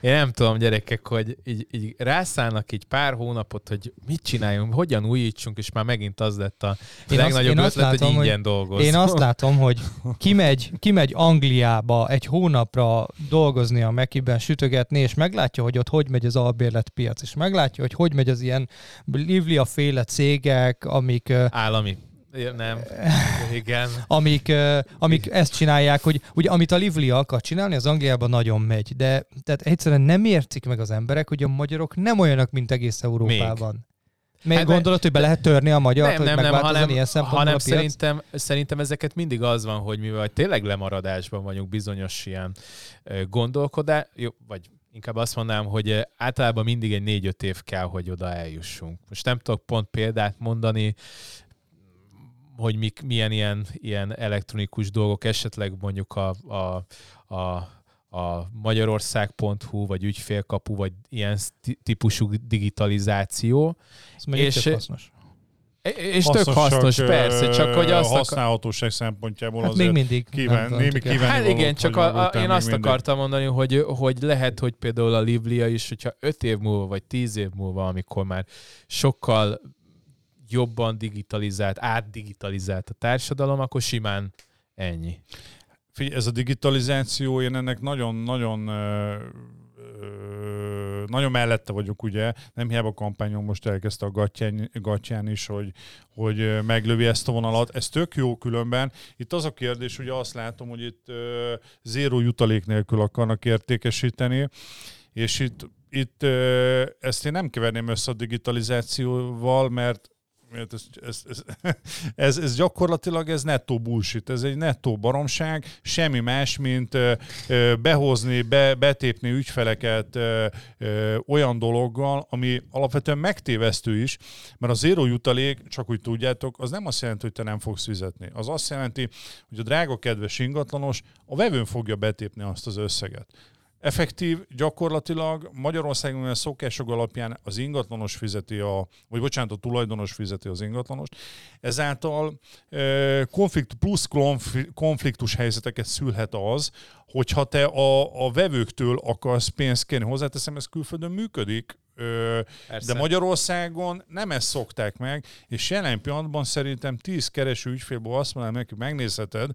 Én nem tudom, gyerekek, hogy így, így rászállnak egy pár hónapot, hogy mit csináljunk, hogyan újítsunk, és már megint az lett a én legnagyobb azt, ötlet, látom, hogy ingyen dolgozni. Én azt látom, hogy kimegy, kimegy Angliába egy hónapra dolgozni a Mekiben, sütögetni, és meglátja, hogy ott hogy megy az albérletpiac, és meglátja, hogy hogy megy az ilyen Livlia féle cégek, amik... Állami nem, igen. amik, amik ezt csinálják, hogy ugye, amit a Livli akar csinálni, az Angliában nagyon megy, de tehát egyszerűen nem értik meg az emberek, hogy a magyarok nem olyanok, mint egész Európában. Még. Még hát gondolod, hogy be lehet törni a magyar, nem, hogy nem, nem, hanem, ilyen hanem szerintem, szerintem ezeket mindig az van, hogy mivel tényleg lemaradásban vagyunk bizonyos ilyen gondolkodás, jó, vagy inkább azt mondanám, hogy általában mindig egy négy-öt év kell, hogy oda eljussunk. Most nem tudok pont példát mondani, hogy mik, milyen ilyen, ilyen elektronikus dolgok, esetleg mondjuk a, a, a, a magyarország.hu, vagy ügyfélkapu, vagy ilyen típusú digitalizáció. Ez meg és, hasznos. És hasznos, tök hasznos, csak, persze, csak hogy azt... A használhatóság szempontjából hát azért még mindig kíván, némi kívánni Hát igen, csak a, a, én azt mindig. akartam mondani, hogy, hogy lehet, hogy például a Livlia is, hogyha öt év múlva, vagy tíz év múlva, amikor már sokkal jobban digitalizált, átdigitalizált a társadalom, akkor simán ennyi. Figyelj, ez a digitalizáció, én ennek nagyon-nagyon nagyon mellette vagyok, ugye, nem hiába a kampányon most elkezdte a gatyán, gatyán is, hogy, hogy meglövi ezt a vonalat. Ez tök jó különben. Itt az a kérdés, ugye azt látom, hogy itt zéró jutalék nélkül akarnak értékesíteni, és itt, itt ezt én nem keverném össze a digitalizációval, mert ez, ez, ez, ez, ez gyakorlatilag ez nettó bullshit, ez egy nettó baromság, semmi más, mint behozni, be, betépni ügyfeleket olyan dologgal, ami alapvetően megtévesztő is, mert a zéró jutalék, csak úgy tudjátok, az nem azt jelenti, hogy te nem fogsz fizetni. Az azt jelenti, hogy a drága kedves ingatlanos a vevőn fogja betépni azt az összeget effektív gyakorlatilag Magyarországon a szokások alapján az ingatlanos fizeti a, vagy bocsánat, a tulajdonos fizeti az ingatlanost. Ezáltal konflikt, plusz konfliktus helyzeteket szülhet az, hogyha te a, a vevőktől akarsz pénzt kérni. Hozzáteszem, ez külföldön működik, de Magyarországon nem ezt szokták meg, és jelen pillanatban szerintem 10 kereső ügyfélből azt mondanám neki, megnézheted,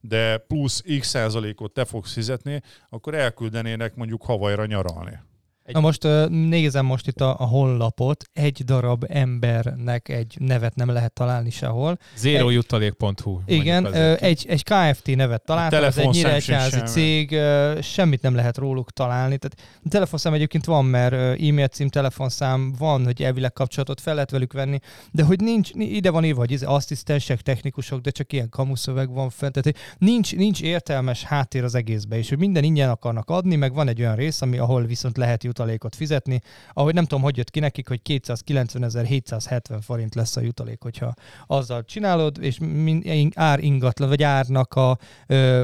de plusz x százalékot te fogsz fizetni, akkor elküldenének mondjuk Havajra nyaralni. Egy- Na most nézem most itt a, a honlapot, egy darab embernek egy nevet nem lehet találni sehol. Zerojutalék.hu. Igen, mondjuk ö, azért. egy, egy KFT nevet találtam, ez egy nyíregyházi cég, semmit nem lehet róluk találni. Tehát a telefonszám egyébként van, mert e-mail cím, telefonszám van, hogy elvileg kapcsolatot fel lehet velük venni, de hogy nincs, ni- ide van írva, hogy ez asszisztensek, technikusok, de csak ilyen kamuszöveg van fent, tehát nincs, nincs értelmes háttér az egészbe, és hogy minden ingyen akarnak adni, meg van egy olyan rész, ami, ahol viszont lehet jutalékot fizetni, ahogy nem tudom, hogy jött ki nekik, hogy 290.770 forint lesz a jutalék, hogyha azzal csinálod, és ár ingatlan, vagy árnak a,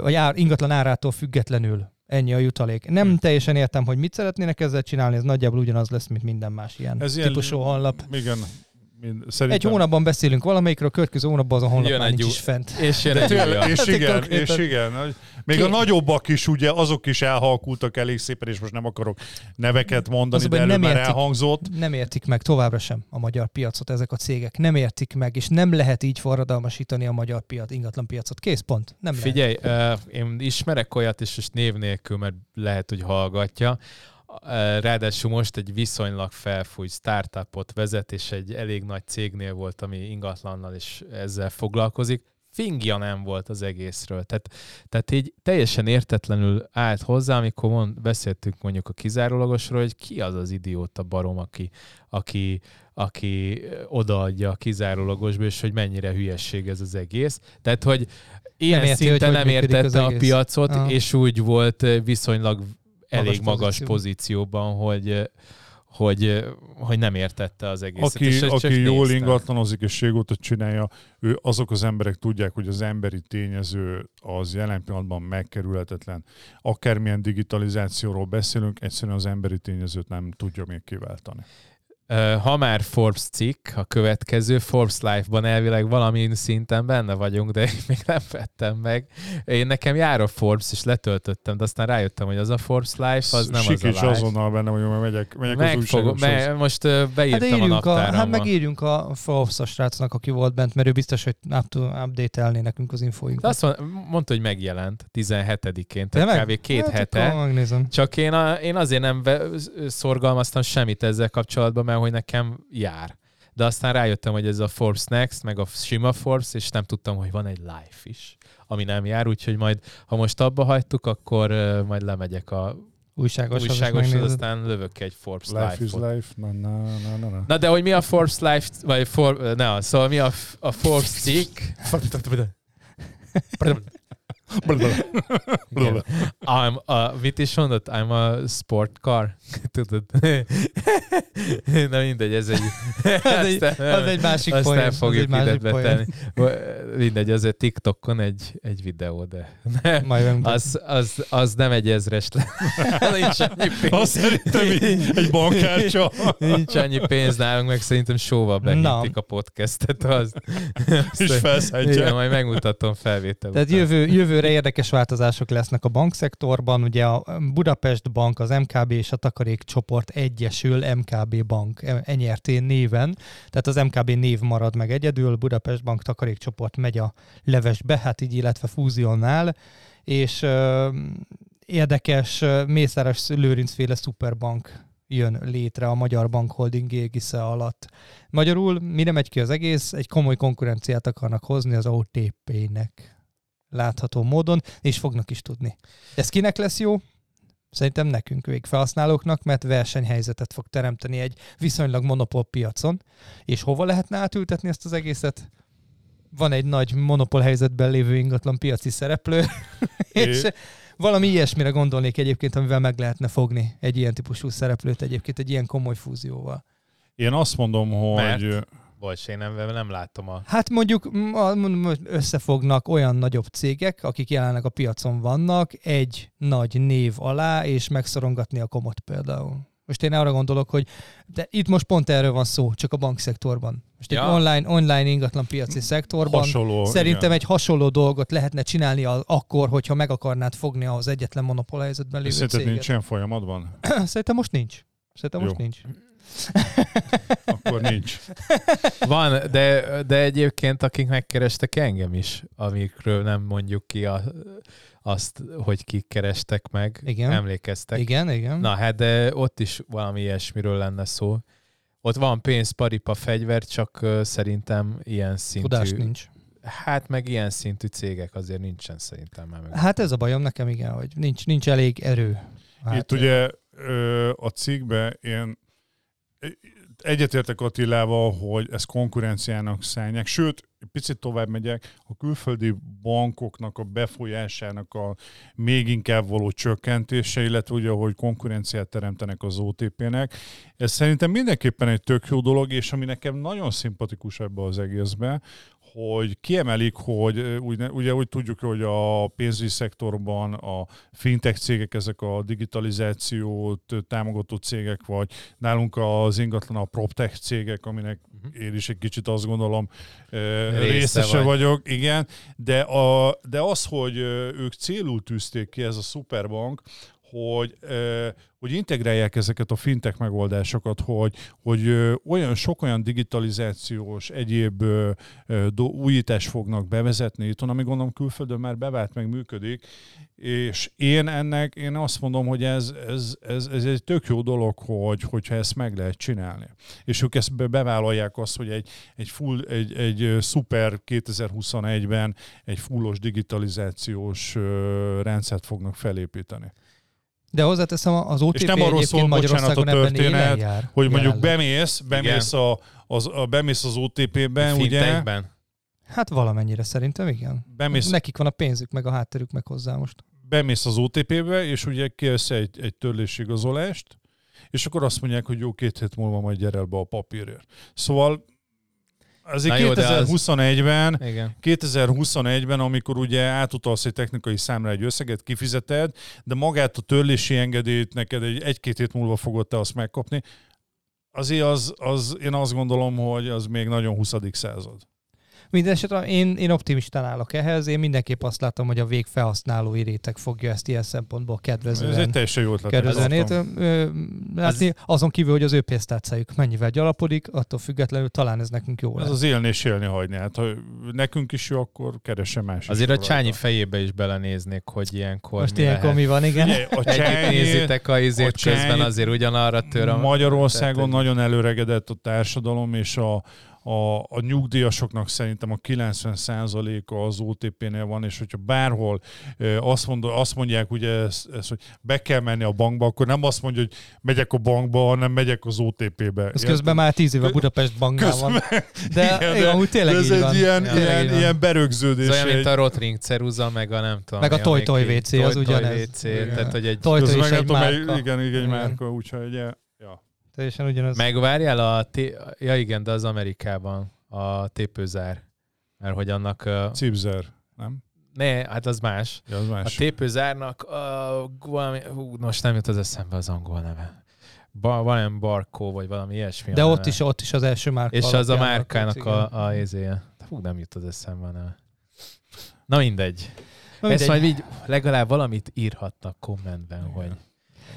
vagy ár, ingatlan árától függetlenül ennyi a jutalék. Nem Hm. teljesen értem, hogy mit szeretnének ezzel csinálni, ez nagyjából ugyanaz lesz, mint minden más ilyen Ez típusú honlap. Igen. Mind, szerintem. Egy hónapban beszélünk valamelyikről, a következő hónapban az a honlap Jön már egy nincs is fent. És jön egy újabb. és igen, és igen. Még Ki- a nagyobbak is, ugye, azok is elhalkultak elég szépen, és most nem akarok neveket mondani, Az, de nem már értik. elhangzott. Nem értik meg továbbra sem a magyar piacot ezek a cégek. Nem értik meg, és nem lehet így forradalmasítani a magyar piac, ingatlan piacot. Kész pont. Nem lehet. Figyelj, uh, én ismerek olyat is, és név nélkül, mert lehet, hogy hallgatja. Ráadásul most egy viszonylag felfújt startupot vezet, és egy elég nagy cégnél volt, ami ingatlannal is ezzel foglalkozik. Fingja nem volt az egészről. Tehát, tehát így teljesen értetlenül állt hozzá, amikor mond, beszéltünk mondjuk a kizárólagosról, hogy ki az az idióta barom, aki, aki, aki odaadja a kizárólagosba, és hogy mennyire hülyesség ez az egész. Tehát, hogy ilyen Nem érti, szinten hogy nem értette a egész. piacot, Aha. és úgy volt viszonylag elég magas pozícióban. pozícióban, hogy, hogy, hogy nem értette az egészet. Aki, és aki jól nézte. ingatlanozik és régóta csinálja, ő, azok az emberek tudják, hogy az emberi tényező az jelen pillanatban megkerülhetetlen. Akármilyen digitalizációról beszélünk, egyszerűen az emberi tényezőt nem tudja még kiváltani. Ha már Forbes cikk, a következő Forbes Life-ban elvileg valami szinten benne vagyunk, de én még nem vettem meg. Én nekem jár a Forbes, és letöltöttem, de aztán rájöttem, hogy az a Forbes Life, az nem az a Sikíts Life. azonnal benne vagyok, mert megyek, megyek az Megfogom, újságoshoz. me, most ö, Hát, beírtam a írjunk a, naptáramba. hát megírjunk a Forbes srácnak, aki volt bent, mert ő biztos, hogy up to, update-elné nekünk az De infóinkat. azt mond, mondta, hogy megjelent 17-én, Tényleg? tehát kb. két hát hete. Csak én, a, én azért nem szorgalmaztam semmit ezzel kapcsolatban, mert hogy nekem jár. De aztán rájöttem, hogy ez a Forbes Next, meg a sima Forbes, és nem tudtam, hogy van egy live is, ami nem jár, úgyhogy majd, ha most abba hagytuk, akkor uh, majd lemegyek a Újságos, újságoshoz, aztán lövök egy Forbes Life is live-ot. life. Na, na, na, na, na. Na de hogy mi a Forbes Life, vagy for, ne, szóval mi a, a Forbes cikk? Igen. I'm a, mit is mondott? I'm a sport car. Tudod? Na mindegy, ez egy... az, egy, az egy másik azt poén. nem az egy fogjuk másik. Mindegy, az egy TikTokon egy, egy videó, de megmutatom. az, az, az nem egy ezres le. Nincs annyi pénz. Azt szerintem egy bankkártya. Nincs annyi pénz nálunk, meg szerintem sóval behintik a podcastet. Az, És felszedje. Igen, majd megmutatom felvétel Tehát után. jövő, jövőre érdekes változások lesznek a bankszektorban. Ugye a Budapest Bank, az MKB és a Takarékcsoport egyesül MKB Bank NRT néven. Tehát az MKB név marad meg egyedül, Budapest Bank Takarékcsoport megy a levesbe, hát így, illetve fúzionál. És ö, érdekes, Mészáros Lőrinc féle szuperbank jön létre a Magyar Bank Holding égisze alatt. Magyarul mire megy ki az egész? Egy komoly konkurenciát akarnak hozni az OTP-nek látható módon, és fognak is tudni. Ez kinek lesz jó? Szerintem nekünk, végfelhasználóknak, mert versenyhelyzetet fog teremteni egy viszonylag monopól piacon. És hova lehetne átültetni ezt az egészet? Van egy nagy monopól helyzetben lévő ingatlan piaci szereplő, és valami ilyesmire gondolnék egyébként, amivel meg lehetne fogni egy ilyen típusú szereplőt egyébként egy ilyen komoly fúzióval. Én azt mondom, hogy Mert? Bocs, én nem, nem látom a... Hát mondjuk összefognak olyan nagyobb cégek, akik jelenleg a piacon vannak, egy nagy név alá, és megszorongatni a komot például. Most én arra gondolok, hogy de itt most pont erről van szó, csak a bankszektorban. Most egy Ja. online, online ingatlan piaci szektorban hasonló. szerintem igen. egy hasonló dolgot lehetne csinálni a, akkor, hogyha meg akarnád fogni az egyetlen monopól helyzetben lévő Szerinted céget. nincs ilyen folyamatban? Szerintem most nincs. Szerintem most Jó. nincs. Akkor nincs. Van, de, de egyébként akik megkerestek engem is, amikről nem mondjuk ki a, azt, hogy kik kerestek meg. Igen. Emlékeztek? Igen, igen. Na hát, de ott is valami ilyesmiről lenne szó. Ott van pénz, paripa, fegyver, csak szerintem ilyen szintű... Tudás nincs. Hát meg ilyen szintű cégek azért nincsen szerintem már meg. Hát ez a bajom nekem, igen, hogy nincs, nincs elég erő. Hát, Itt ugye ö, a cikkben én egyetértek Attilával, hogy ez konkurenciának szállják, sőt, picit tovább megyek, a külföldi bankoknak a befolyásának a még inkább való csökkentése, illetve ugye, hogy konkurenciát teremtenek az OTP-nek. Ez szerintem mindenképpen egy tök jó dolog, és ami nekem nagyon szimpatikus ebbe az egészben, hogy kiemelik, hogy ugye, ugye úgy tudjuk, hogy a pénzügyi szektorban a fintech cégek, ezek a digitalizációt támogató cégek, vagy nálunk az ingatlan a proptech cégek, aminek uh-huh. én is egy kicsit azt gondolom Része részese vagy. vagyok, igen, de, a, de az, hogy ők célul tűzték ki ez a szuperbank, hogy, hogy integrálják ezeket a fintech megoldásokat, hogy, hogy olyan sok olyan digitalizációs egyéb újítás fognak bevezetni itt, ami gondolom külföldön már bevált meg működik, és én ennek, én azt mondom, hogy ez, ez, ez, ez egy tök jó dolog, hogy, hogyha ezt meg lehet csinálni. És ők ezt bevállalják azt, hogy egy, egy, full, egy, egy szuper 2021-ben egy fullos digitalizációs rendszert fognak felépíteni. De hozzáteszem, az OTP és nem arról szól, bocsánat, a történet, jár, hogy mondjuk bemész, bemész, a, az, a, bemész az OTP-ben, ugye? Hát valamennyire szerintem igen. Bemész, Nekik van a pénzük, meg a hátterük meg hozzá most. Bemész az OTP-be, és ugye kérsz egy, egy törlésigazolást, és akkor azt mondják, hogy jó, két hét múlva majd gyere el be a papírért. Szóval Azért 2021-ben, az... 2021-ben, amikor ugye átutalsz egy technikai számra egy összeget, kifizeted, de magát a törlési engedélyt neked egy, egy-két hét múlva fogod te azt megkapni, azért az, az, én azt gondolom, hogy az még nagyon 20. század. Mindenesetre én, én optimistán állok ehhez, én mindenképp azt látom, hogy a végfelhasználói réteg fogja ezt ilyen szempontból kedvezően. Ez egy teljesen jó ötlet. Látni, azon kívül, hogy az ő pénztárcájuk mennyivel gyalapodik, attól függetlenül talán ez nekünk jó. Ez lesz. az élni és élni hagyni. Hát, ha nekünk is jó, akkor keresse más. Azért a Csányi fejébe is belenéznék, hogy ilyenkor Most mi ilyenkor lehet. mi van, igen. Ugye, a Csányi, nézitek a izét a csányi, közben azért ugyanarra tör a... Magyarországon tehát, nagyon előregedett a társadalom, és a, a, a nyugdíjasoknak szerintem a 90%-a az OTP-nél van, és hogyha bárhol azt, mond, azt mondják, ugye ezt, ezt, hogy be kell menni a bankba, akkor nem azt mondja, hogy megyek a bankba, hanem megyek az OTP-be. Ez közben már tíz éve Budapest banknál közben, van. De, igen, de, amúgy tényleg de ez egy van. ilyen, ja, ilyen, ilyen berögződés. Ez olyan, mint a Rotring ceruza, meg a nem tudom. Meg a Toy Toy WC, az ugyanez. WC, tehát hogy egy... Toy Toy is egy márka. Igen, igen, egy márka, úgyhogy. Teljesen ugyanaz. Megvárjál a... T- ja igen, de az Amerikában a tépőzár. Mert hogy annak... Uh... Cipzer, nem? Ne, hát az más. Ja, az más. A tépőzárnak uh, valami, hú, most nem jut az eszembe az angol neve. Ba, valami Barkó, vagy valami ilyesmi. De ott is, ott is az első márka. És az a márkának a, a izéje. Hú, nem jut az eszembe a neve. Na mindegy. Na mindegy. Ezt majd így legalább valamit írhatnak kommentben, Igen. hogy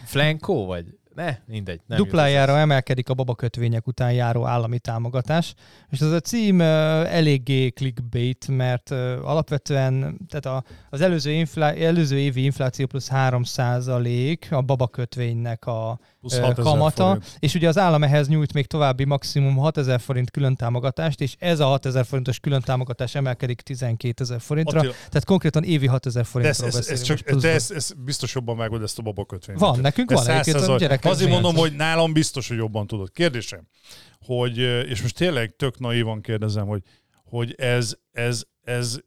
Flanko vagy ne, mindegy. Nem Duplájára emelkedik a babakötvények után járó állami támogatás, és ez a cím eléggé clickbait, mert alapvetően tehát a, az előző, inflá, előző évi infláció plusz 3 a babakötvénynek a uh, kamata, forint. és ugye az állam ehhez nyújt még további maximum 6000 forint külön támogatást, és ez a 6000 forintos külön támogatás emelkedik 12 ezer forintra, Attila. tehát konkrétan évi 6000 forintról de ez, ez, ez, csak, de ez, ez biztos jobban vágod ezt a babakötvényt. Van, nekünk ez van gyerek Azért mondom, hogy nálam biztos, hogy jobban tudod. Kérdésem, hogy, és most tényleg tök naívan kérdezem, hogy, hogy ez, ez, ez,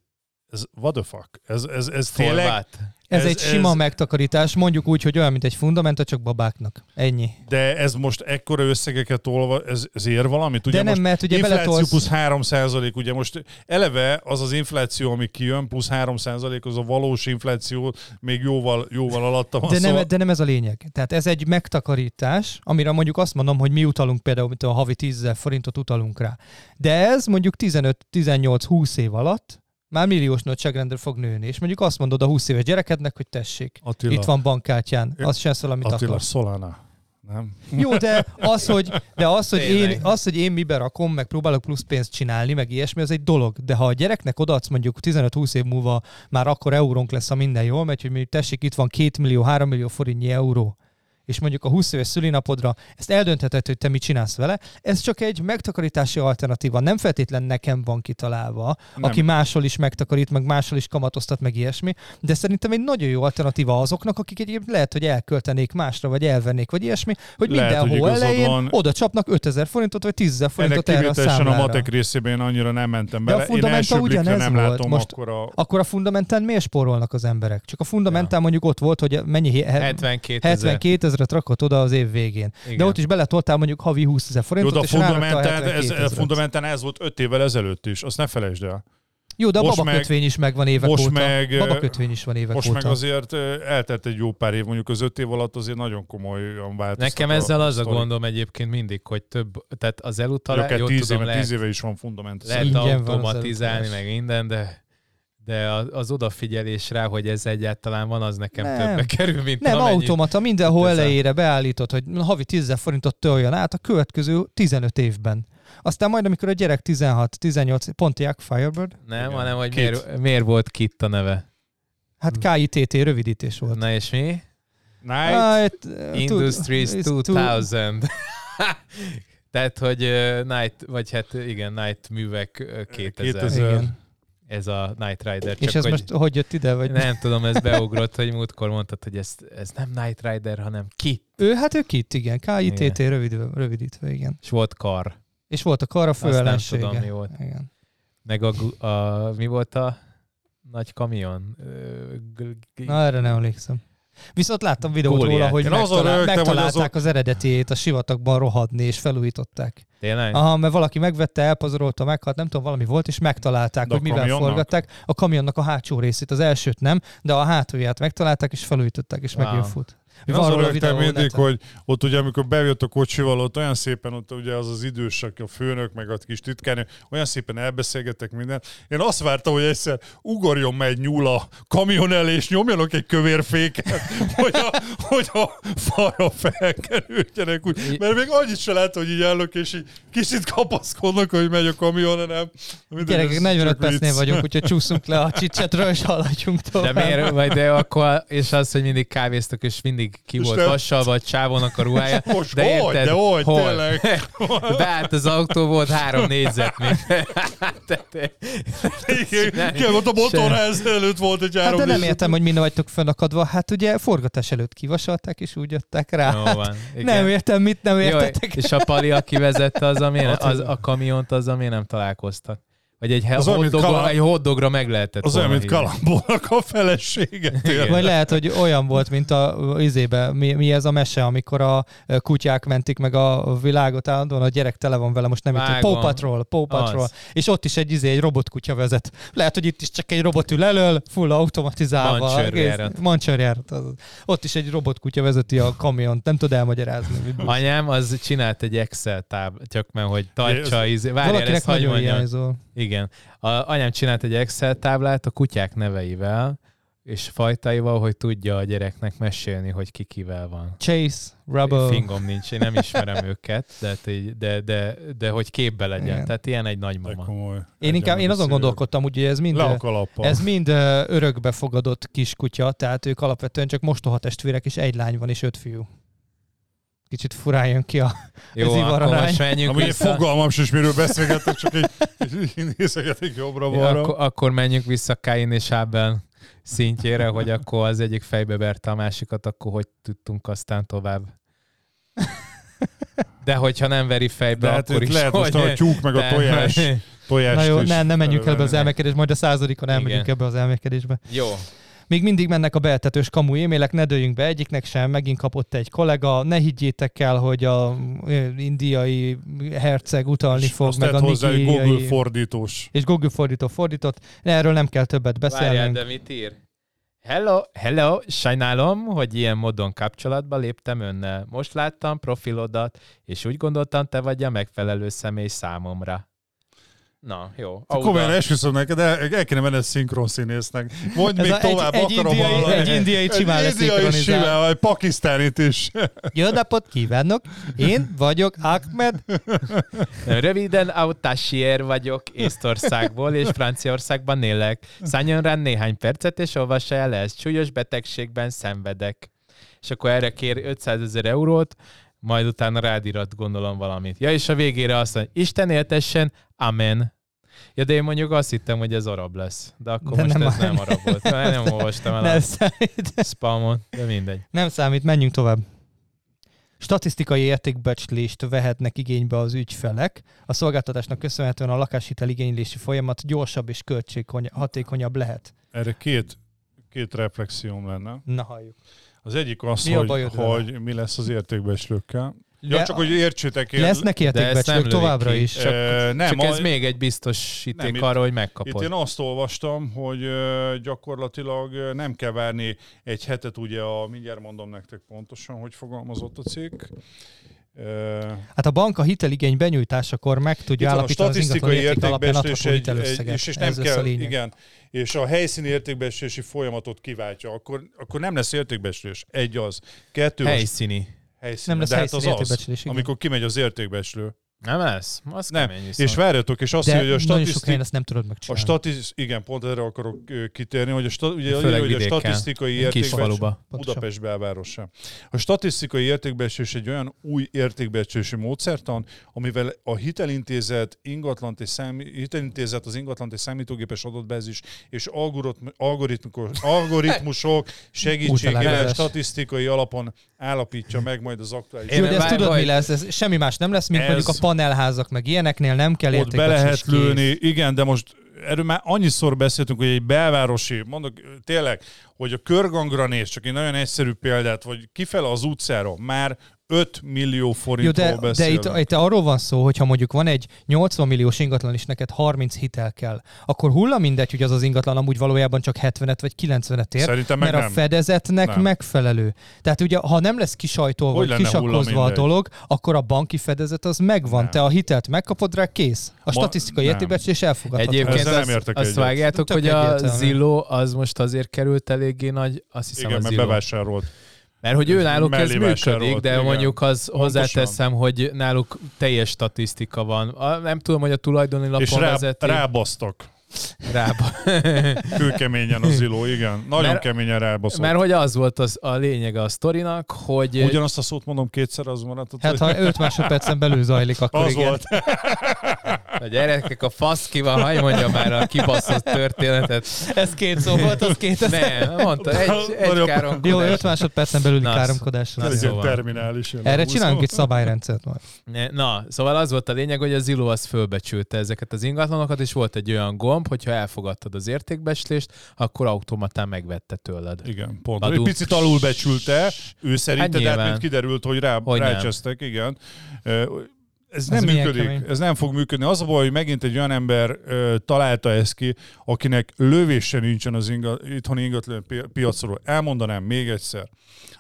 ez what the fuck? Ez, ez, ez tényleg... Ez, ez egy sima ez... megtakarítás, mondjuk úgy, hogy olyan, mint egy fundamenta, csak babáknak. Ennyi. De ez most ekkora összegeket olva, ez, ez ér valamit? Ugye De nem, mert ugye infláció beletolsz... plusz 3 százalék, ugye most eleve az az infláció, ami kijön, plusz 3 százalék, az a valós infláció még jóval, jóval alatta van. De, szóval... nem, de nem ez a lényeg. Tehát ez egy megtakarítás, amire mondjuk azt mondom, hogy mi utalunk például, mint a havi 10 forintot utalunk rá. De ez mondjuk 15-18-20 év alatt már milliós nagyságrendre fog nőni, és mondjuk azt mondod a 20 éves gyerekednek, hogy tessék, Attila. itt van bankkártyán, azt sem szól, amit Attila, akar. Solana. Nem? Jó, de az, hogy, de az, hogy, én, az, hogy én mibe rakom, meg próbálok plusz pénzt csinálni, meg ilyesmi, az egy dolog. De ha a gyereknek odaadsz mondjuk 15-20 év múlva már akkor eurónk lesz, ha minden jól megy, hogy mondjuk tessék, itt van 2 millió, 3 millió forintnyi euró, és mondjuk a 20 éves szülinapodra ezt eldöntheted, hogy te mit csinálsz vele. Ez csak egy megtakarítási alternatíva. Nem feltétlen nekem van kitalálva, Nem. aki máshol is megtakarít, meg máshol is kamatoztat, meg ilyesmi, de szerintem egy nagyon jó alternatíva azoknak, akik egyébként lehet, hogy elköltenék másra, vagy elvennék, vagy ilyesmi, hogy Lehet, mindenhol igazad elején van. oda csapnak 5000 forintot, vagy 10 000 Ennek forintot erre a kivételesen a számlára. matek részében én annyira nem mentem De a bele. Fundamental első blikre ugyanez nem volt. látom Most- akkor a... Akkor a fundamentán miért spórolnak az emberek? Csak a fundamentán mondjuk ott volt, hogy mennyi 72 ezer. 72 ezeret rakott oda az év végén. Igen. De ott is beletoltál mondjuk havi 20 ezer Jó, forintot, de a és a fundamentán, 72 ez, a fundamentán ez volt öt évvel ezelőtt is, azt ne felejtsd el. Jó, de a most babakötvény is megvan évek most óta. meg, babakötvény is van évek Most óta. meg azért eltelt egy jó pár év, mondjuk az öt év alatt azért nagyon komolyan változtak. Nekem ezzel az a gondom egyébként mindig, hogy több, tehát az elutalás, jó tíz éve, lehet, tíz éve is van fundamentus. lehet automatizálni, meg minden, de de az odafigyelés rá, hogy ez egyáltalán van, az nekem Nem. többe kerül, mint Nem, amennyi- automata, mindenhol 5000. elejére beállítod, hogy havi 10 000 forintot töljön át a következő 15 évben. Aztán majd, amikor a gyerek 16-18, Pontiac Firebird, Nem, Igen. hanem hogy Kit. miért, miért volt Kit a neve. hát KITT rövidítés volt. Na és mi? Night, Ah, it, uh, tud- Industries it's too- 2000. Tehát, hogy uh, Night, vagy hát igen, Night művek uh, 2000. 2000. Igen. Ez a Night Rider. Csak És ez hogy most hogy jött ide? Vagy Nem tudom, ez beugrott, hogy múltkor mondtad, hogy ez, ez nem Night Rider, hanem Kit. Ő, hát ő kit, igen. KITT rövid, rövidítve, igen. És volt kar. És volt a kar a Azt nem főellensége. tudom, mi volt. Igen. Meg a, a, mi volt a nagy kamion? Ö, g- g- Na, erre nem emlékszem. Viszont láttam videót róla, hogy megtalál, rögtem, megtalálták azok- az eredetiét a sivatagban rohadni, és felújították. Tényleg? Aha, mert valaki megvette, elpazarolta, meghalt, nem tudom, valami volt, és megtalálták, De hogy mivel kamionnak? forgatták. A kamionnak a hátsó részét, az elsőt nem, de a hátulját megtalálták, és felújították, és Wow. megjön fut. Én Van róla rögtem videó mindig, neten. hogy ott ugye, amikor bejött a kocsival, ott olyan szépen, ott ugye az az idős, aki a főnök, meg a kis titkárnő, olyan szépen elbeszélgettek mindent. Én azt vártam, hogy egyszer ugorjon meg egy nyúl a kamion elé, és nyomjanak egy kövérféket, hogy a, hogy a falra felkerüljenek. Úgy. Mert még annyit se lehet, hogy így állok, és így kicsit kapaszkodnak, hogy megy a kamion, hanem... mindegy, Gyerekek, ez 45 csak percnél vagyunk, úgyhogy csúszunk le a csicsetről, és haladjunk De tovább. miért, vagy de akkor, és az, hogy mindig kávéztak, és mindig ki És volt nem- vassal, vagy csávónak a ruhája. Most de hogy? érted, De hogy? hol? Tényleg? Beállt az autó, volt három négyzetméter. Tehát, Igen, ott a motorház előtt volt egy Hát három de nem értem, hogy minden vagytok fönnakadva. Hát ugye forgatás előtt kivasalták, és úgy jöttek rá. Jó Hát van. Igen. nem értem, mit nem Jó, értetek. és a Pali, aki vezette az, ami az- a kamiont, az, ami nem találkoztak. Vagy egy, Az olyan, mint hotdogra, Kala- egy hotdogra meg lehetett Az olyan, mint. Kalambónak a felesége. Vagy lehet, hogy olyan volt, mint a izébe, mi, mi ez a mese, amikor a kutyák mentik meg a világot állandóan, a gyerek tele van vele, most nem itt. Paw Patrol, Paw Patrol. Az. És ott is egy izé, egy robotkutya vezet. Lehet, hogy itt is csak egy robot ül elől, full automatizálva. Az. Ott is egy robotkutya vezeti a kamiont, nem tud elmagyarázni. Anyám az csinált egy Excel táblát, csak mert hogy tartsa, izé, várjál, Valakinek ezt hagyj nagyon mondjam. hiányzol. Igen. A anyám csinált egy Excel táblát a kutyák neveivel, és fajtaival, hogy tudja a gyereknek mesélni, hogy ki kivel van. Chase, Rubble. Fingom nincs, én nem ismerem őket, de, de, de, de, de hogy képbe legyen. Igen. Tehát ilyen egy nagymama. komoly. Én inkább, én azon gondolkodtam, hogy ez mind, ez mind ö, örökbe fogadott kiskutya, tehát ők alapvetően csak mostoha testvérek, és egy lány van, és öt fiú. Kicsit furán jön ki a... Jó, Ez akkor ivararány. most menjünk Ami vissza. fogalmam sincs, miről beszélgettek, csak így, Ja, jobbra-balra. akkor, akkor menjünk vissza Kain és Ábel szintjére, hogy akkor az egyik fejbe verte a másikat, akkor hogy tudtunk aztán tovább. De hogyha nem veri fejbe, De hát akkor is. lehet most hogy- a tyúk meg a tojás, tojást Na jó, is ne, ne menjünk ebbe az elővenni. elmekedésbe, majd a századikon elmegyünk ebbe az elmekedésbe. Jó. Még mindig mennek a beeltetős kamu e-mailek, ne dőljünk be egyiknek sem, megint kapott egy kollega, ne higgyétek el, hogy a indiai herceg utalni És fog, azt meg a hozzá egy nigériai... Google fordítós. és Google fordító fordított. Erről nem kell többet Várjál, beszélnünk. de mit ír? Hello, hello, sajnálom, hogy ilyen módon kapcsolatba léptem önnel. Most láttam profilodat, és úgy gondoltam, te vagy a megfelelő személy számomra. Na, jó. Komolyan Auda. esküszöm neked, el, el kéne menned szinkron színésznek. Mondj Ez még a- egy- tovább, egy akarom indiai- hallani. egy indiai simán Egy indiai simán, vagy pakisztánit is. Jó napot kívánok! Én vagyok Ahmed. Röviden autasier vagyok Észtországból, és Franciaországban élek. Szálljon rá néhány percet, és olvassa el ezt. Súlyos betegségben szenvedek. És akkor erre kér 500 ezer eurót, majd utána rádirat gondolom valamit. Ja, és a végére azt mondja, Isten éltessen, amen. Ja, de én mondjuk azt hittem, hogy ez arab lesz. De akkor De most nem ez nem arab volt. Nem olvastam el Nem a számít. spamon, de mindegy. Nem számít, menjünk tovább. Statisztikai értékbecslést vehetnek igénybe az ügyfelek. A szolgáltatásnak köszönhetően a lakáshitel igénylési folyamat gyorsabb és költséghatékonyabb lehet. Erre két, két reflexióm lenne. Na halljuk. Az egyik az, Mi a hogy, hogy mi lesz az értékbeslőkkel. Ja, Le- csak hogy értsétek. én- Lesznek De lövik továbbra ki. is. Csak, Ö, nem, csak a- ez még egy biztosíték Nem, itt- arra, hogy Itt megkapod. én azt olvastam, hogy gyakorlatilag nem kell várni egy hetet, ugye a, mindjárt mondom nektek pontosan, hogy fogalmazott a cikk. Hát a bank a hiteligény benyújtásakor meg tudja Itt van a állapítani az ingatlan statisztikai érték alapján értékbeslés adható egy, egy, hitelösszeget. és, és nem Ez kell, igen, és a helyszíni értékbeeslési folyamatot kiváltja, akkor, akkor nem lesz értékbeslés. Egy az. Kettő az helyszíni. Nem lesz de hát az az, igen. amikor kimegy az értékbeslő. Nem lesz? Az Nem. kemény viszont. És várjatok, és azt De mondja, hogy a statisztik, ezt nem tudod a megcsinálni. statisz, igen, pont erre akarok kitérni, hogy a, sta, ugye, Főleg hogy a statisztikai. Pontosan. Budapest belvárosa. A statisztikai értékbecsés egy olyan új értékbecslési módszertan, amivel a hitelintézet, ingatlant és számí, hitelintézet az ingatlant és számítógépes adatbázis és algoritm, algoritmus, algoritmusok segítségével statisztikai alapon állapítja meg majd az aktuális Én Jó, de ezt tudod, mi lesz? Ez semmi más nem lesz, mint Ez- mondjuk a panelházak, meg ilyeneknél nem kell ott be lehet kész. lőni, igen, de most erről már annyiszor beszéltünk, hogy egy belvárosi, mondok tényleg, hogy a körgangra néz, csak egy nagyon egyszerű példát, vagy kifele az utcára, már 5 millió Jó, forintról de, de beszélünk. itt, itt arról van szó, hogy ha mondjuk van egy 80 milliós ingatlan, és neked 30 hitel kell, akkor hulla mindegy, hogy az az ingatlan amúgy valójában csak 70-et vagy 90-et ér, Szerintem meg mert nem. a fedezetnek Nem. megfelelő. Tehát ugye, ha nem lesz kisajtolva, Hogy kisakkozva a dolog, akkor a banki fedezet az megvan. Nem. Te a hitelt megkapod rá, kész. A statisztikai nem. értékbecslés elfogadható. Egyébként Ezzel nem azt, értek azt egyet. vágjátok, Tök hogy a. Zillow az most azért került eléggé nagy, azt hiszem Igen, a mert Zillow. bevásárolt. Mert hogy ő náluk ez működik, de igen. mondjuk az hozzáteszem, hogy náluk teljes statisztika van. A, nem tudom, hogy a tulajdoni lapon És rá, vezeti. rábasztak. Rába. Kőkeményen a ziló, igen. Nagyon Mert- keményen rábaszott. Mert hogy az volt az, a lényege a sztorinak, hogy Ugyanazt a szót mondom kétszer, az maradt. Hát ha 5 másodpercen belül zajlik, akkor az igen. volt. a gyerekek a fasz ki van, hagy mondja már a kibaszott történetet. Ez két szó volt, az két. Nem, mondta, egy, egy káromkodás. Jó, 5 másodpercen káromkodásra. na, Ez egy szóval. terminális. Erre Húsz- csinálunk egy szabályrendszert majd. Na, szóval az volt a lényeg, hogy a Zillow az fölbecsülte ezeket az ingatlanokat, és volt egy olyan gomb, hogyha elfogadtad az értékbeslést, akkor automatán megvette tőled. Igen, pont. Adunk. Egy picit alulbecsülte, ő szerinte, Hát de hát mint kiderült, hogy rá, Hogy nem. rácsesztek, igen. Ö, Ez nem milyen működik, kemény. ez nem fog működni. Az a baj, hogy megint egy olyan ember ö, találta ezt ki, akinek lövése nincsen az inga, itthoni ingatlan pi- piacról. Elmondanám még egyszer.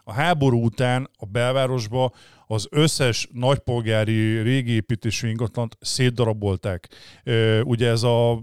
A háború után a belvárosba az összes nagypolgári régi építésű ingatlant szétdarabolták. Ö, ugye ez a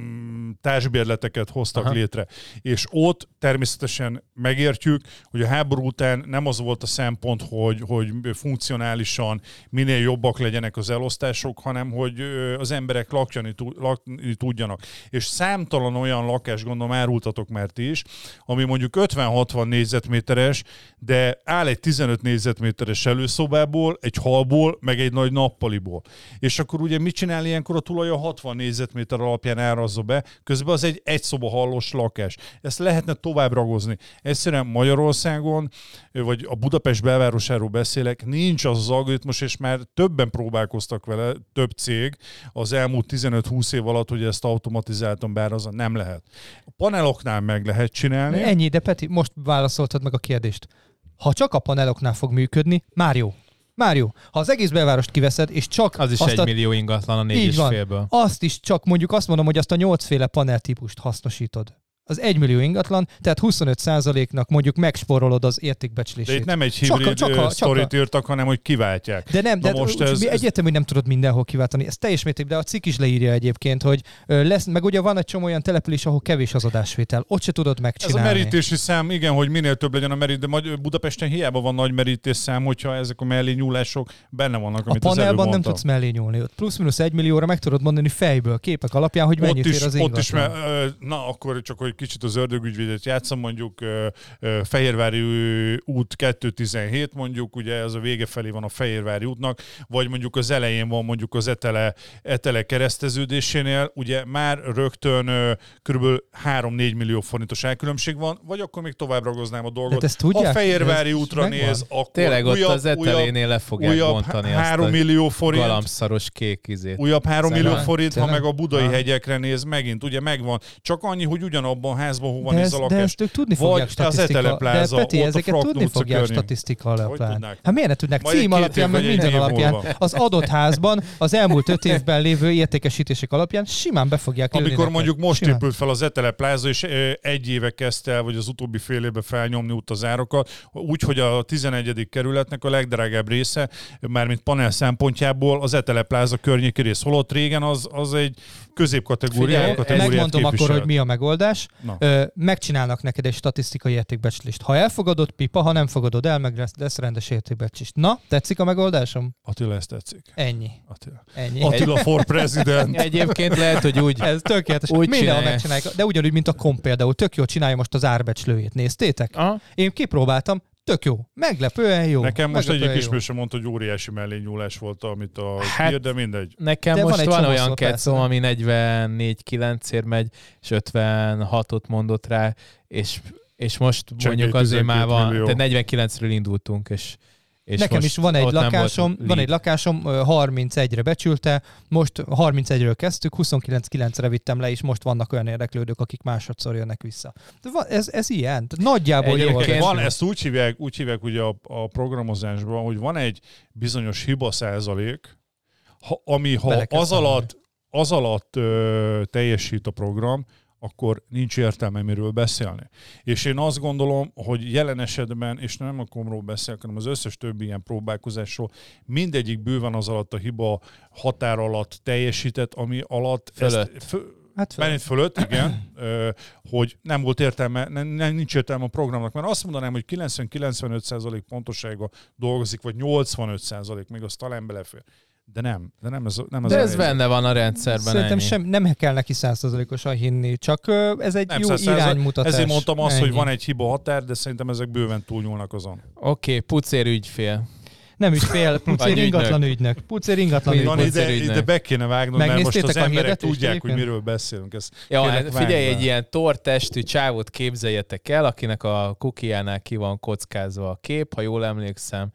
mm, társbérleteket hoztak Aha. Létre. És ott természetesen megértjük, hogy a háború után nem az volt a szempont, hogy, hogy funkcionálisan minél jobbak legyenek az elosztások, hanem hogy az emberek lakjani, lakni tudjanak. És számtalan olyan lakás, gondolom árultatok már ti is, ami mondjuk 50-60 négyzetméteres, de áll egy 15 négyzetméteres előszobából, egy halból, meg egy nagy nappaliból. És akkor ugye mit csinál ilyenkor a tulaj a 60 négyzetméter alapján árazza be, közben az egy egy szoba hallos lakás. Ezt lehetne tovább ragozni. Egyszerűen Magyarországon, vagy a Budapest belvárosáról beszélek, nincs az az algoritmus, és már többen próbálkoztak vele, több cég az elmúlt 15-20 év alatt, hogy ezt automatizáltan beárazza, nem lehet. A paneloknál meg lehet csinálni. Ennyi, de Peti, most válaszoltad meg a kérdést. Ha csak a paneloknál fog működni, már jó. Már jó. Ha az egész belvárost kiveszed, és csak Az is azt egy a, millió ingatlan a négy Így és van. félből. azt is csak mondjuk azt mondom, hogy azt a nyolcféle panel típust hasznosítod. Az 1 millió ingatlan, tehát 25%-nak mondjuk megsporolod az De értékbecslését. itt nem egy Csak a- hibrid csak a- csak csak a- sztorit írtak, hanem hogy kiváltják. De nem, Na de most ez- egyértelmű, hogy nem tudod mindenhol kiváltani. Ez teljes mértékben, de a cikk is leírja egyébként, hogy lesz, meg ugye van egy csomó olyan település, ahol kevés az adásvétel. Ott se tudod Ez a megcsinálni. merítési szám, igen, hogy minél több legyen a merít, de Budapesten hiába van nagy merítés szám, hogyha ezek a mellé nyúlások benne vannak, a amit előbb panelban nem tudsz mellé nyúlni. Ott plusz-minusz egy millióra meg tudod mondani fejből, képek alapján, hogy mennyit ott is, ér az ott ingatlan. is, mert, ö, na akkor csak, hogy kicsit az ördögügyvédet játszom, mondjuk Fehérvári út 217 mondjuk, ugye ez a vége felé van a Fehérvári útnak, vagy mondjuk az elején van mondjuk az Etele, Etele kereszteződésénél, ugye már rögtön kb. 3-4 millió forintos elkülönbség van, vagy akkor még tovább ragoznám a dolgot. De ezt tudják? ha Fehérvári Ez útra megvan? néz, akkor Tényleg ott újabb, az etelénél le fogják újabb bontani 3 azt millió forint, galamszaros kék izét. Újabb 3 millió forint, ha meg a budai hegyekre néz, megint ugye megvan. Csak annyi, hogy ugyanabban a házban hol van de, ez ez, a de lakás. ezt ők tudni Vagy fogják az De Peti, a ezeket tudni fogják környék. statisztika alapján. Hát miért ne tudnák? Majd Cím alapján, meg minden alapján. múlva. Az adott házban az elmúlt öt évben lévő értékesítések alapján simán be fogják lőni Amikor mondjuk most Simán. épült fel az Etele Plaza, és egy éve kezdte el, vagy az utóbbi fél évben felnyomni út az árakat, úgy, hogy a 11. kerületnek a legdrágább része, mármint panel szempontjából az Etele Plaza környéki rész. Holott régen az, az egy középkategóriájú Figyelj, kategóriát Megmondom akkor, képviselt. hogy mi a megoldás. Na. Ö, megcsinálnak neked egy statisztikai értékbecslést. Ha elfogadod, pipa, ha nem fogadod el, meg lesz, lesz rendes értékbecslés. Na, tetszik a megoldásom? Attila, ezt tetszik. Ennyi. Attila, Ennyi. Attila for president. Egyébként lehet, hogy úgy Ez tökéletes. Úgy Mindenhol csinálják. megcsinálják. De ugyanúgy, mint a komp például. Tök jól csinálja most az árbecslőjét. Néztétek? Aha. Én kipróbáltam. Tök jó. Meglepően jó. Nekem most egyik ismerősöm mondta, hogy óriási mellényúlás volt, amit a Hát- ír, de mindegy. Nekem De van most egy van, van csomószor, olyan kecom, persze. ami 44-9-ért megy, és 56-ot mondott rá, és, és most Csak mondjuk egy azért már 12 van, millió. tehát 49-ről indultunk, és, és Nekem is van egy lakásom, van egy lakásom, ö, 31-re becsülte, most 31-ről kezdtük, 29-9-re vittem le, és most vannak olyan érdeklődők, akik másodszor jönnek vissza. De van, ez, ez ilyen. Nagyjából jó. Egyébként Van, van- ezt úgy hívják, úgy hívják ugye a, a programozásban, hogy van egy bizonyos hiba százalék, ha, ami ha az alatt, az alatt ö, teljesít a program, akkor nincs értelme miről beszélni. És én azt gondolom, hogy jelen esetben, és nem a komról beszélek, hanem az összes többi ilyen próbálkozásról, mindegyik bőven az alatt a hiba határ alatt teljesített, ami alatt Fölött. Ezt, fö, Hát. Mármint fölött, igen, ö, hogy nem volt értelme, nem, nem, nincs értelme a programnak, mert azt mondanám, hogy 90-95% pontossága dolgozik, vagy 85% még az talán belefér. De nem, de nem ez, a- nem ez De ez helyzet. benne van a rendszerben, Szerintem ennyi. sem, nem kell neki százszerzalékosan hinni, csak ez egy Nem jó iránymutatás. Ezért mondtam azt, Ennyi. hogy van egy hiba határ, de szerintem ezek bőven túlnyúlnak azon. Oké, okay, pucér ügyfél. Nem ügyfél, pucér ingatlan ügynök. Pucér ingatlan Van ügynök. Pucér ide, ide be kéne vágnod, mert most az emberek tudják, hogy miről beszélünk. Ezt Ja, hát figyelj, egy ilyen tortestű csávot képzeljetek el, akinek a kukiánál ki van kockázva a kép, ha jól emlékszem,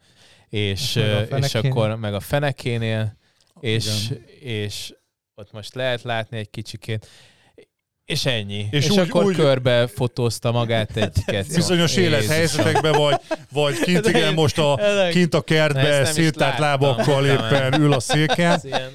és, Meg a és akkor meg a fenekénél, és, Igen. és ott most lehet látni egy kicsikét, és ennyi. És, És úgy- akkor úgy- körbe fotózta magát egy kecó. Bizonyos élethelyzetekben vagy, vagy kint, igen, most a, kint a kertbe széttárt lábakkal éppen ül a széken. Ez ilyen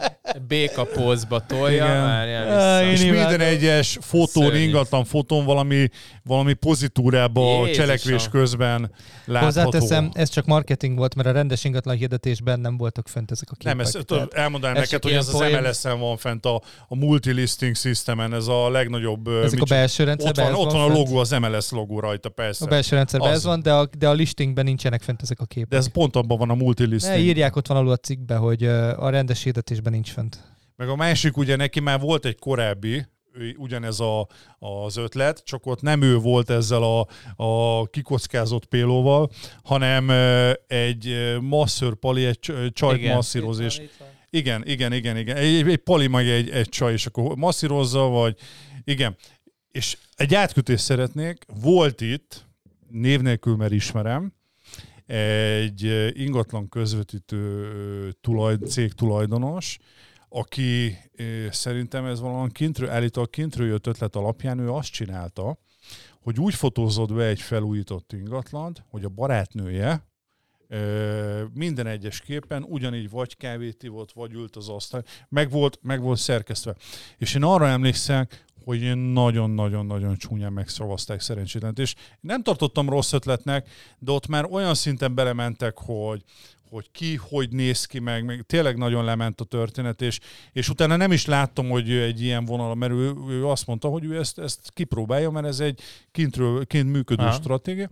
béka pózba tolja, Igen. várjál vissza. én És imádom. minden egyes fotón, Szörnyű. ingatlan fotón valami, valami pozitúrába a Jézusom. cselekvés közben látható. Hozzáteszem, ez csak marketing volt, mert a rendes ingatlan hirdetésben nem voltak fent ezek a képek. Nem, ezt Tehát- elmondanám ez neked, hogy ez az. MLS-en van fent a, a multi-listing systemen, ez a legnagyobb... Ezek a mit- belső ott rendszerben van, ez ott van a fent. logó, az MLS logó rajta, persze. A belső rendszerben Az. ez van, de a, de a listingben nincsenek fent ezek a képek. De ez pont abban van a ne multi-listing. írják ott van alul a cikkbe, hogy a rendes hirdetésben nincs fent. Meg a másik, ugye neki már volt egy korábbi, ugyanez a, az ötlet, csak ott nem ő volt ezzel a, a kikockázott pélóval, hanem egy masször pali, egy cs- csajt Igen. masszíroz, és igen, igen, igen, igen. Egy, egy pali meg egy, egy csaj, és akkor masszírozza, vagy igen. És egy átkötést szeretnék. Volt itt, név nélkül, mert ismerem, egy ingatlan közvetítő tulaj, cég tulajdonos, aki szerintem ez valami kintről, állítólag kintről jött ötlet alapján, ő azt csinálta, hogy úgy fotózott be egy felújított ingatlant, hogy a barátnője minden egyes képen ugyanígy vagy kávét ivott, vagy ült az asztal, meg volt, meg volt szerkesztve. És én arra emlékszem, hogy nagyon-nagyon-nagyon csúnyán megszavazták szerencsétlen. És nem tartottam rossz ötletnek, de ott már olyan szinten belementek, hogy, hogy ki, hogy néz ki meg, meg tényleg nagyon lement a történet, és, és utána nem is láttam, hogy egy ilyen vonal, mert ő, ő azt mondta, hogy ő ezt, ezt kipróbálja, mert ez egy kintről, kint működő Aha. stratégia.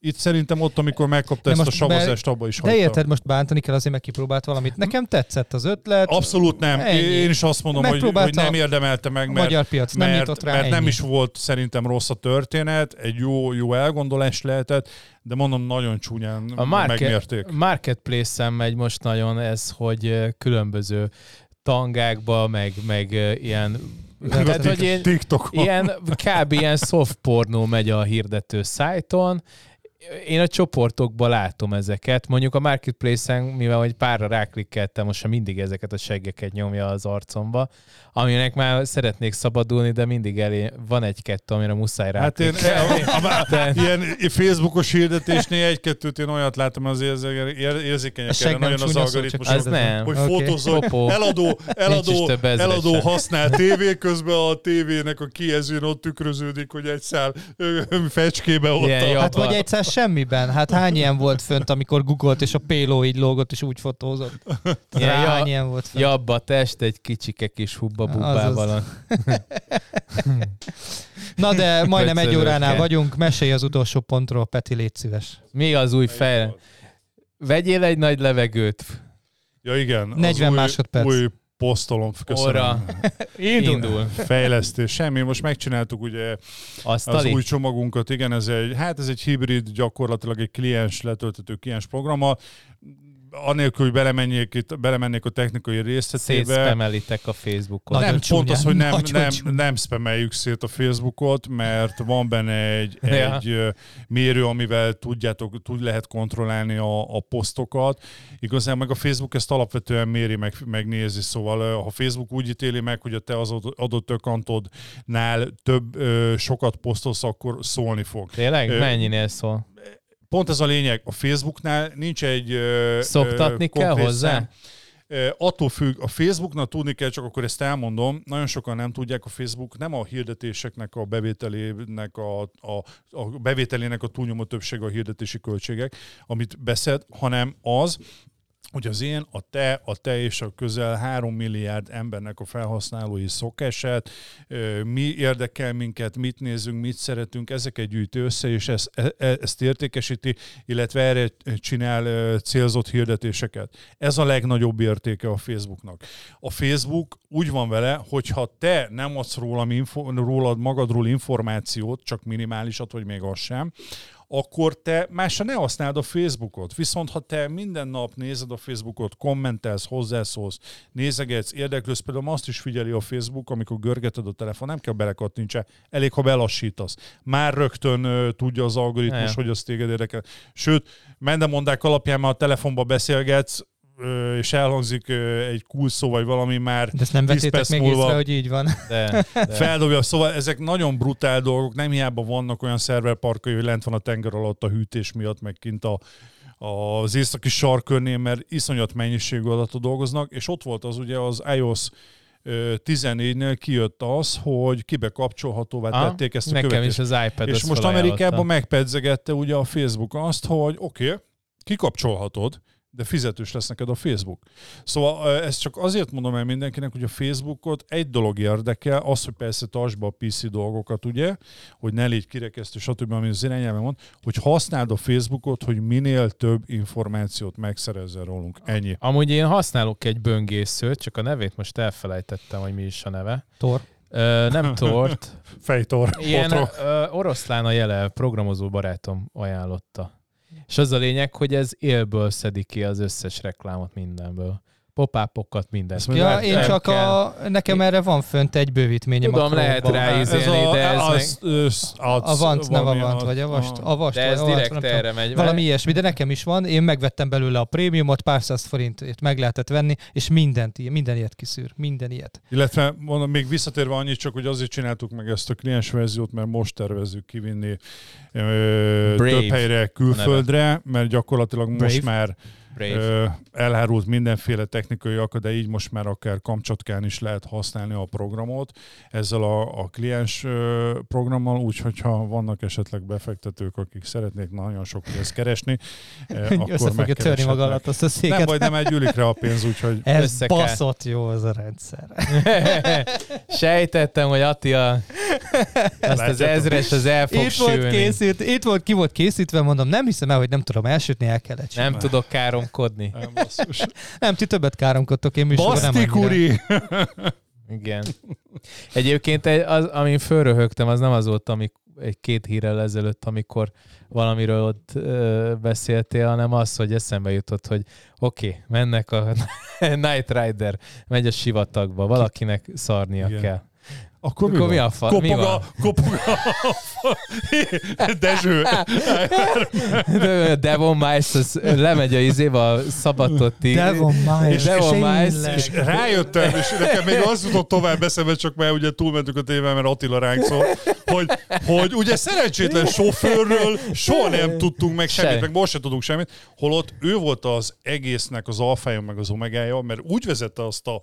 Itt szerintem ott, amikor megkapta ezt a savazást, abba is De érted, most bántani kell azért, mert kipróbált valamit. Nekem tetszett az ötlet. Abszolút nem. Ennyi. Én is azt mondom, hogy, hogy nem érdemelte meg, mert, magyar piac nem mert, rá, mert ennyi. nem is volt szerintem rossz a történet, egy jó, jó elgondolás lehetett, de mondom, nagyon csúnyán a market, megmérték. Marketplace-en megy most nagyon ez, hogy különböző tangákba, meg, meg ilyen tehát, hogy én, ilyen, kb. ilyen soft pornó megy a hirdető szájton, én a csoportokban látom ezeket. Mondjuk a Marketplace-en, mivel hogy párra ráklikkeltem, most sem mindig ezeket a seggeket nyomja az arcomba, aminek már szeretnék szabadulni, de mindig elé van egy-kettő, amire muszáj rá. Hát én, a, de... ilyen Facebookos hirdetésnél egy-kettőt én olyat látom az érzékenyek erre nagyon az algoritmus. Az nem. Hogy okay. fotózol, eladó, eladó, eladó használ tévé, közben a tévének a kiezőn ott tükröződik, hogy egy szál fecskébe ott. Yeah, a... Hát vagy egyszer semmiben. Hát hány ilyen volt fönt, amikor googolt, és a péló így lógott, és úgy fotózott? Ja, hány ilyen volt fönt? Jabb a test, egy kicsike kis hubba bubbával. Na de majdnem egy óránál vagyunk, mesélj az utolsó pontról, Peti, légy szíves. Mi az új fel? Vegyél egy nagy levegőt. Ja igen. 40 új, másodperc. Új posztolom, köszönöm. Indul. Indul. Fejlesztés, semmi. Most megcsináltuk ugye Asztali. az új csomagunkat, igen, ez egy, hát ez egy hibrid, gyakorlatilag egy kliens letöltető kliens programma anélkül, hogy belemenjék itt, belemennék a technikai részletébe. Szétszpemelitek a Facebookot. Nem, csúnya, pont az, hogy nem, nem, nem spameljük szét a Facebookot, mert van benne egy, ja. egy mérő, amivel tudjátok, tud lehet kontrollálni a, a posztokat. Igazán meg a Facebook ezt alapvetően méri, meg, megnézi, szóval ha Facebook úgy ítéli meg, hogy a te az adott ökantodnál több, sokat posztolsz, akkor szólni fog. Tényleg? Mennyinél szól? Pont ez a lényeg, a Facebooknál nincs egy Szoktatni ö, kell hozzá? Szám. Attól függ, a Facebooknak tudni kell, csak akkor ezt elmondom, nagyon sokan nem tudják, a Facebook nem a hirdetéseknek a bevételének a, a, a bevételének a túlnyomó többsége a hirdetési költségek, amit beszed, hanem az, hogy az én, a te, a te és a közel 3 milliárd embernek a felhasználói szokását, mi érdekel minket, mit nézünk, mit szeretünk, ezeket gyűjti össze, és ezt, e, e, ezt értékesíti, illetve erre csinál célzott hirdetéseket. Ez a legnagyobb értéke a Facebooknak. A Facebook úgy van vele, hogyha te nem adsz róla, rólad magadról információt, csak minimálisat, vagy még az sem, akkor te másra ne használd a Facebookot. Viszont ha te minden nap nézed a Facebookot, kommentelsz, hozzászólsz, nézegetsz, érdeklősz, például azt is figyeli a Facebook, amikor görgeted a telefon, nem kell belekattintse, elég, ha belassítasz. Már rögtön uh, tudja az algoritmus, ja. hogy az téged érdekel. Sőt, mendemondák alapján már a telefonba beszélgetsz, és elhangzik egy cool szó, vagy valami már De ezt nem vettétek még múlva észre, hogy így van. De, de. Feldobja. Szóval ezek nagyon brutál dolgok, nem hiába vannak olyan szerverparkai, hogy lent van a tenger alatt a hűtés miatt, meg kint a, az északi sarkörnél, mert iszonyat mennyiségű adatot dolgoznak, és ott volt az ugye az iOS 14-nél kijött az, hogy kibe kapcsolhatóvá tették ezt a nekem követést. is az iPad És most Amerikában megpedzegette ugye a Facebook azt, hogy oké, okay, kikapcsolhatod, de fizetős lesz neked a Facebook. Szóval ezt csak azért mondom el mindenkinek, hogy a Facebookot egy dolog érdekel, az, hogy persze tartsd be a PC dolgokat, ugye, hogy ne légy kirekesztő, stb., ami az irányelven mond, hogy használd a Facebookot, hogy minél több információt megszerezzel rólunk. Ennyi. Amúgy én használok egy böngészőt, csak a nevét most elfelejtettem, hogy mi is a neve. Tor. Ö, nem tort. Fejtor. Ilyen ö, oroszlán a jele, programozó barátom ajánlotta. És az a lényeg, hogy ez élből szedik ki az összes reklámot mindenből popápokat, mindent. Ja, lehet, én csak a, nekem erre van fönt egy bővítményem. Tudom, lehet rá izélni, de ez az, meg... az, az, Avant, nem Avant, vagy Avast, Avast. De ez direkt avast, erre megy. Valami ilyesmi, de nekem is van. Én megvettem belőle a prémiumot, pár száz forintért meg lehetett venni, és mindent, minden ilyet kiszűr. Minden ilyet. Illetve mondom, még visszatérve annyit csak, hogy azért csináltuk meg ezt a kliens verziót, mert most tervezzük kivinni ö, több helyre külföldre, mert gyakorlatilag Brave. most már. Ö, elhárult mindenféle technikai akadály, így most már akár Kamcsatkán is lehet használni a programot ezzel a, a kliens ö, programmal, úgyhogy ha vannak esetleg befektetők, akik szeretnék nagyon sok pénzt keresni, ö, akkor fogja törni maga alatt azt a Nem széket. baj, nem elgyűlik rá a pénz, úgyhogy Ez Össze baszott jó az a rendszer. Sejtettem, hogy Attila azt az ezres az el fog Itt volt, sülni. készült, itt volt, ki volt készítve, mondom, nem hiszem el, hogy nem tudom elsütni, el kellett Nem tudok káromkodni. nem basszus. Nem, ti többet káromkodtok, én műsorban nem Basztik, annyira. uri! Igen. Egyébként egy- az, amin fölröhögtem, az nem az volt, amik, egy két hírrel ezelőtt, amikor valamiről ott ö, beszéltél, hanem az, hogy eszembe jutott, hogy oké, okay, mennek a Night Rider, megy a sivatagba, valakinek szarnia Igen. kell. Akkor, Akkor mi a fa- mi Kopog a, van? kopog a Dezső. Devon Mice az lemegy a izébe a szabadottig. Devon Mice. És Devon Mice, tényleg. és Rájöttem, és nekem még az jutott tovább eszembe, csak mert ugye túlmentünk a téván, mert Attila ránk szól, hogy, hogy ugye szerencsétlen sofőrről soha nem tudtunk meg semmit, Se. meg most sem tudunk semmit, holott ő volt az egésznek az alfája, meg az omegája, mert úgy vezette azt a,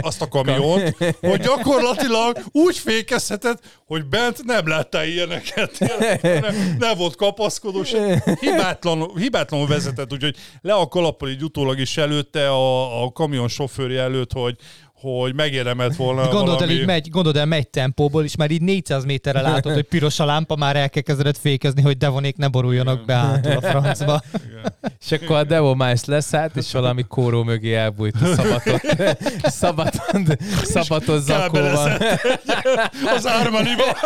azt a kamiont, hogy gyakorlatilag úgy fékezhetett, hogy bent nem láttál ilyeneket. Nem, nem volt kapaszkodós, hibátlanul, hibátlanul vezetett, úgyhogy le a kalappal így utólag is előtte a, a kamion sofőrje előtt, hogy, hogy megérdemelt volna Gondold el, valami... így megy, gondold el, megy tempóból, és már így 400 méterre látod, hogy piros a lámpa, már el kell kezdened fékezni, hogy devonék ne boruljanak be hátul a francba. Igen. És akkor a Devon Mice leszállt, és valami kóró mögé elbújt a szabatot. Szabaton, szabaton zakóban. Az Ármaniba.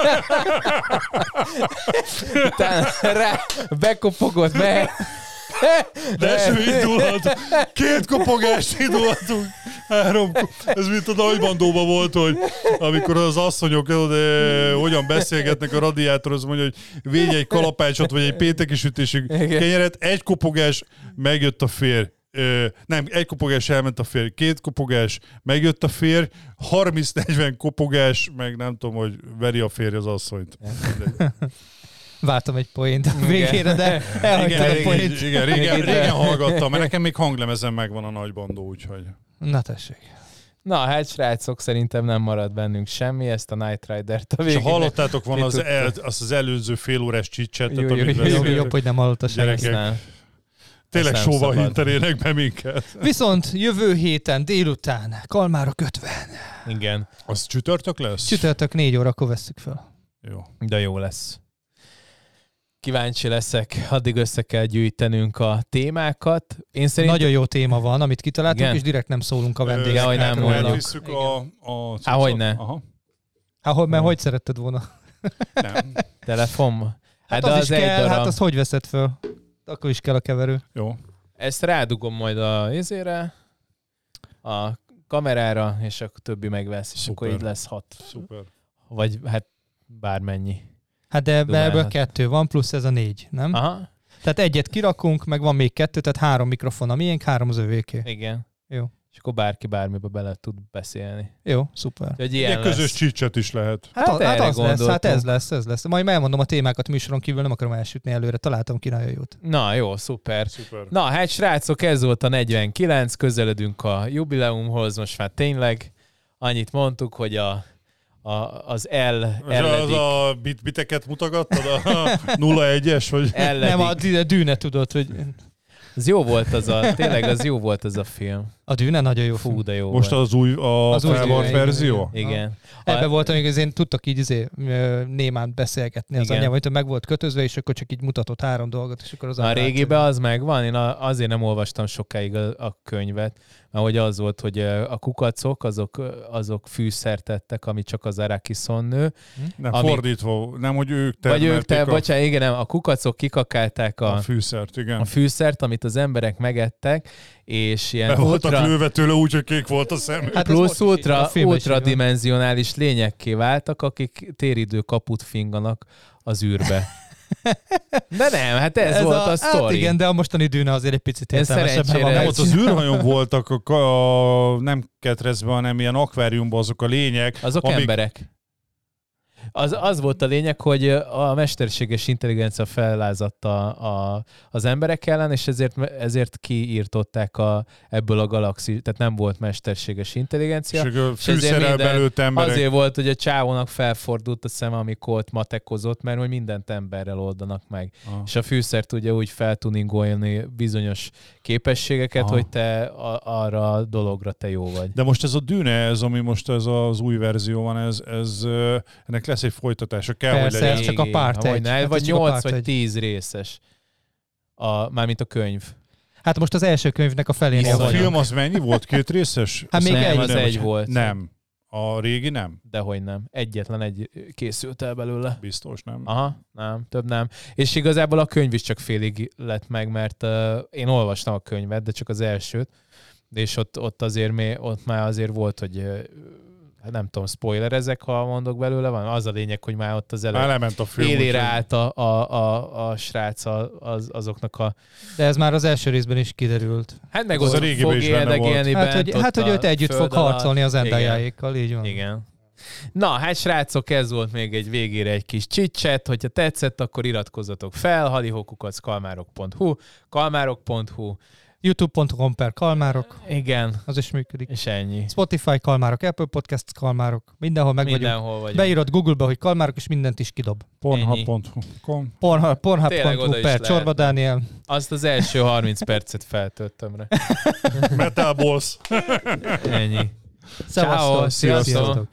Utána rá bekopogott meg. De indulhat. Két kopogást indulhatunk. Három. Ez mint a nagybandóban volt, hogy amikor az asszonyok de, hogyan beszélgetnek a radiátor, az mondja, hogy végy egy kalapácsot, vagy egy pénteki Igen. kenyeret, egy kopogás, megjött a férj. Ö, nem, egy kopogás elment a férj, két kopogás, megjött a férj, 30-40 kopogás, meg nem tudom, hogy veri a férj az asszonyt. Váltam egy poént a végére, de elhagytál Igen, a poént. igen, régen, régen hallgattam, mert nekem még hanglemezen megvan a nagybandó, úgyhogy. Na tessék. Na, hát srácok, szerintem nem marad bennünk semmi, ezt a Night Rider-t a És ha végén. hallottátok volna az, el, azt az előző fél órás csicsetet, Jó, jó, amit jó, Jobb, hogy nem hallotta senki. Tényleg sóval szabad. hintenének be minket. Viszont jövő héten délután Kalmárok 50. Igen, Az csütörtök lesz? Csütörtök 4 órakor vesszük fel. Jó. de jó lesz. Kíváncsi leszek, addig össze kell gyűjtenünk a témákat. Én szerintem... Nagyon jó téma van, amit kitaláltunk, Igen. és direkt nem szólunk a vendégeknek. hogy nem mondok. A, a cuccot? hogyne. Aha. Há, hogy, mert hogy szeretted volna? Nem. Telefon? Hát, Hát, az, az, is egy kell, darab. hát azt hogy veszed föl? Akkor is kell a keverő. Jó. Ezt rádugom majd a izére, a kamerára, és akkor többi megvesz, és Szuper. akkor így lesz hat. Szuper. Vagy hát bármennyi. Hát de ebbe- ebből Dumálhat. kettő van, plusz ez a négy, nem? Aha, Tehát egyet kirakunk, meg van még kettő, tehát három mikrofon a miénk, három az övéké. igen. Jó. És akkor bárki bármibe bele tud beszélni. Jó, szuper. Ilyen ilyen közös csicset is lehet. Hát, Hát hát, hát az lesz, hát ez lesz, ez lesz. Majd elmondom a témákat műsoron kívül, nem akarom elsütni előre, találtam ki nagyon jót. Na, jó, szuper. Szuper. Na, hát srácok, ez volt a 49, közeledünk a jubileumhoz, most már tényleg annyit mondtuk, hogy a, a, az L És az a bit biteket mutogattad? A 0-1-es? Vagy? elledik. Nem, a dű- dűne tudod, hogy Az jó volt az a, tényleg az jó volt az a film. a dűne nagyon jó Fú, film. de jó Most volt. az új, a Az új felvart igen, verzió? igen. Igen. Ebben volt, amikor én tudtak így izé, némán beszélgetni az anyával, hogy meg volt kötözve, és akkor csak így mutatott három dolgot, és akkor az A anyám régiben az megvan, én azért nem olvastam sokáig a, a könyvet, mert hogy az volt, hogy a kukacok, azok, azok fűszertettek, ami csak az Arakiszon nő. Nem, Ami- fordítva. Nem, hogy ők Vagy ők, te, a, bocsánat, igen, nem, a kukacok kikakálták a a, fűszert, igen. a fűszert, amit az emberek megettek, és ilyen Be voltak ultra, lőve tőle úgy, hogy kék volt a szem. Hát ez plusz ultra, filmben is így van. ultradimenzionális lényekké váltak, akik téridő kaput finganak az űrbe. De nem, hát ez, ez volt a, a sztori. Hát igen, de a mostani dűne azért egy picit értelmesebben van. Nem, ez- ott az űrhajón voltak a, a, nem ketrezben, hanem ilyen akváriumban azok a lények, Azok amik, emberek. Az, az volt a lényeg, hogy a mesterséges intelligencia fellázatta a, az emberek ellen, és ezért, ezért kiírtották a, ebből a galaxis, tehát nem volt mesterséges intelligencia. És fűszerrel belőtt emberek. Azért volt, hogy a csávónak felfordult a szem, amikor ott matekozott, mert hogy mindent emberrel oldanak meg. Ah. És a fűszer tudja úgy feltuningolni bizonyos képességeket, Aha. hogy te a, arra a dologra te jó vagy. De most ez a dűne, ez, ami most ez az új verzió van, ez, ez ennek lesz egy folytatása. Kell, Persze, hogy legyen. ez csak a párt egy. Ne, hát vagy 8 vagy 10 részes. A, mármint a könyv. Hát most az első könyvnek a felénél A film az mennyi volt? Két részes? Hát még nem, egy, az egy volt. Nem. A régi nem? Dehogy nem. Egyetlen egy készült el belőle. Biztos nem. Aha, nem, több nem. És igazából a könyv is csak félig lett meg, mert uh, én olvastam a könyvet, de csak az elsőt, és ott, ott azért még, ott már azért volt, hogy uh, nem tudom, spoiler ezek, ha mondok belőle, van az a lényeg, hogy már ott az előtt a film, élére állt a, a, a, a srác az, azoknak a... De ez már az első részben is kiderült. Hát meg az a fog élni Hát, hogy, hát, hogy őt együtt fog harcolni az endájáékkal, így van. Igen. Na, hát srácok, ez volt még egy végére egy kis csicset. Hogyha tetszett, akkor iratkozzatok fel, halihókukat kalmárok.hu, kalmárok.hu, youtube.com per kalmárok. Igen. Az is működik. És ennyi. Spotify kalmárok, Apple Podcast kalmárok. Mindenhol meg Mindenhol vagyunk. vagyunk. Beírod Google-be, hogy kalmárok, és mindent is kidob. Pornhub.hu Pornhub.hu per Csorba Dániel. Azt az első 30 percet feltöltöm rá. Metal Balls. ennyi. Szevasztok. Sziasztok. Sziasztok.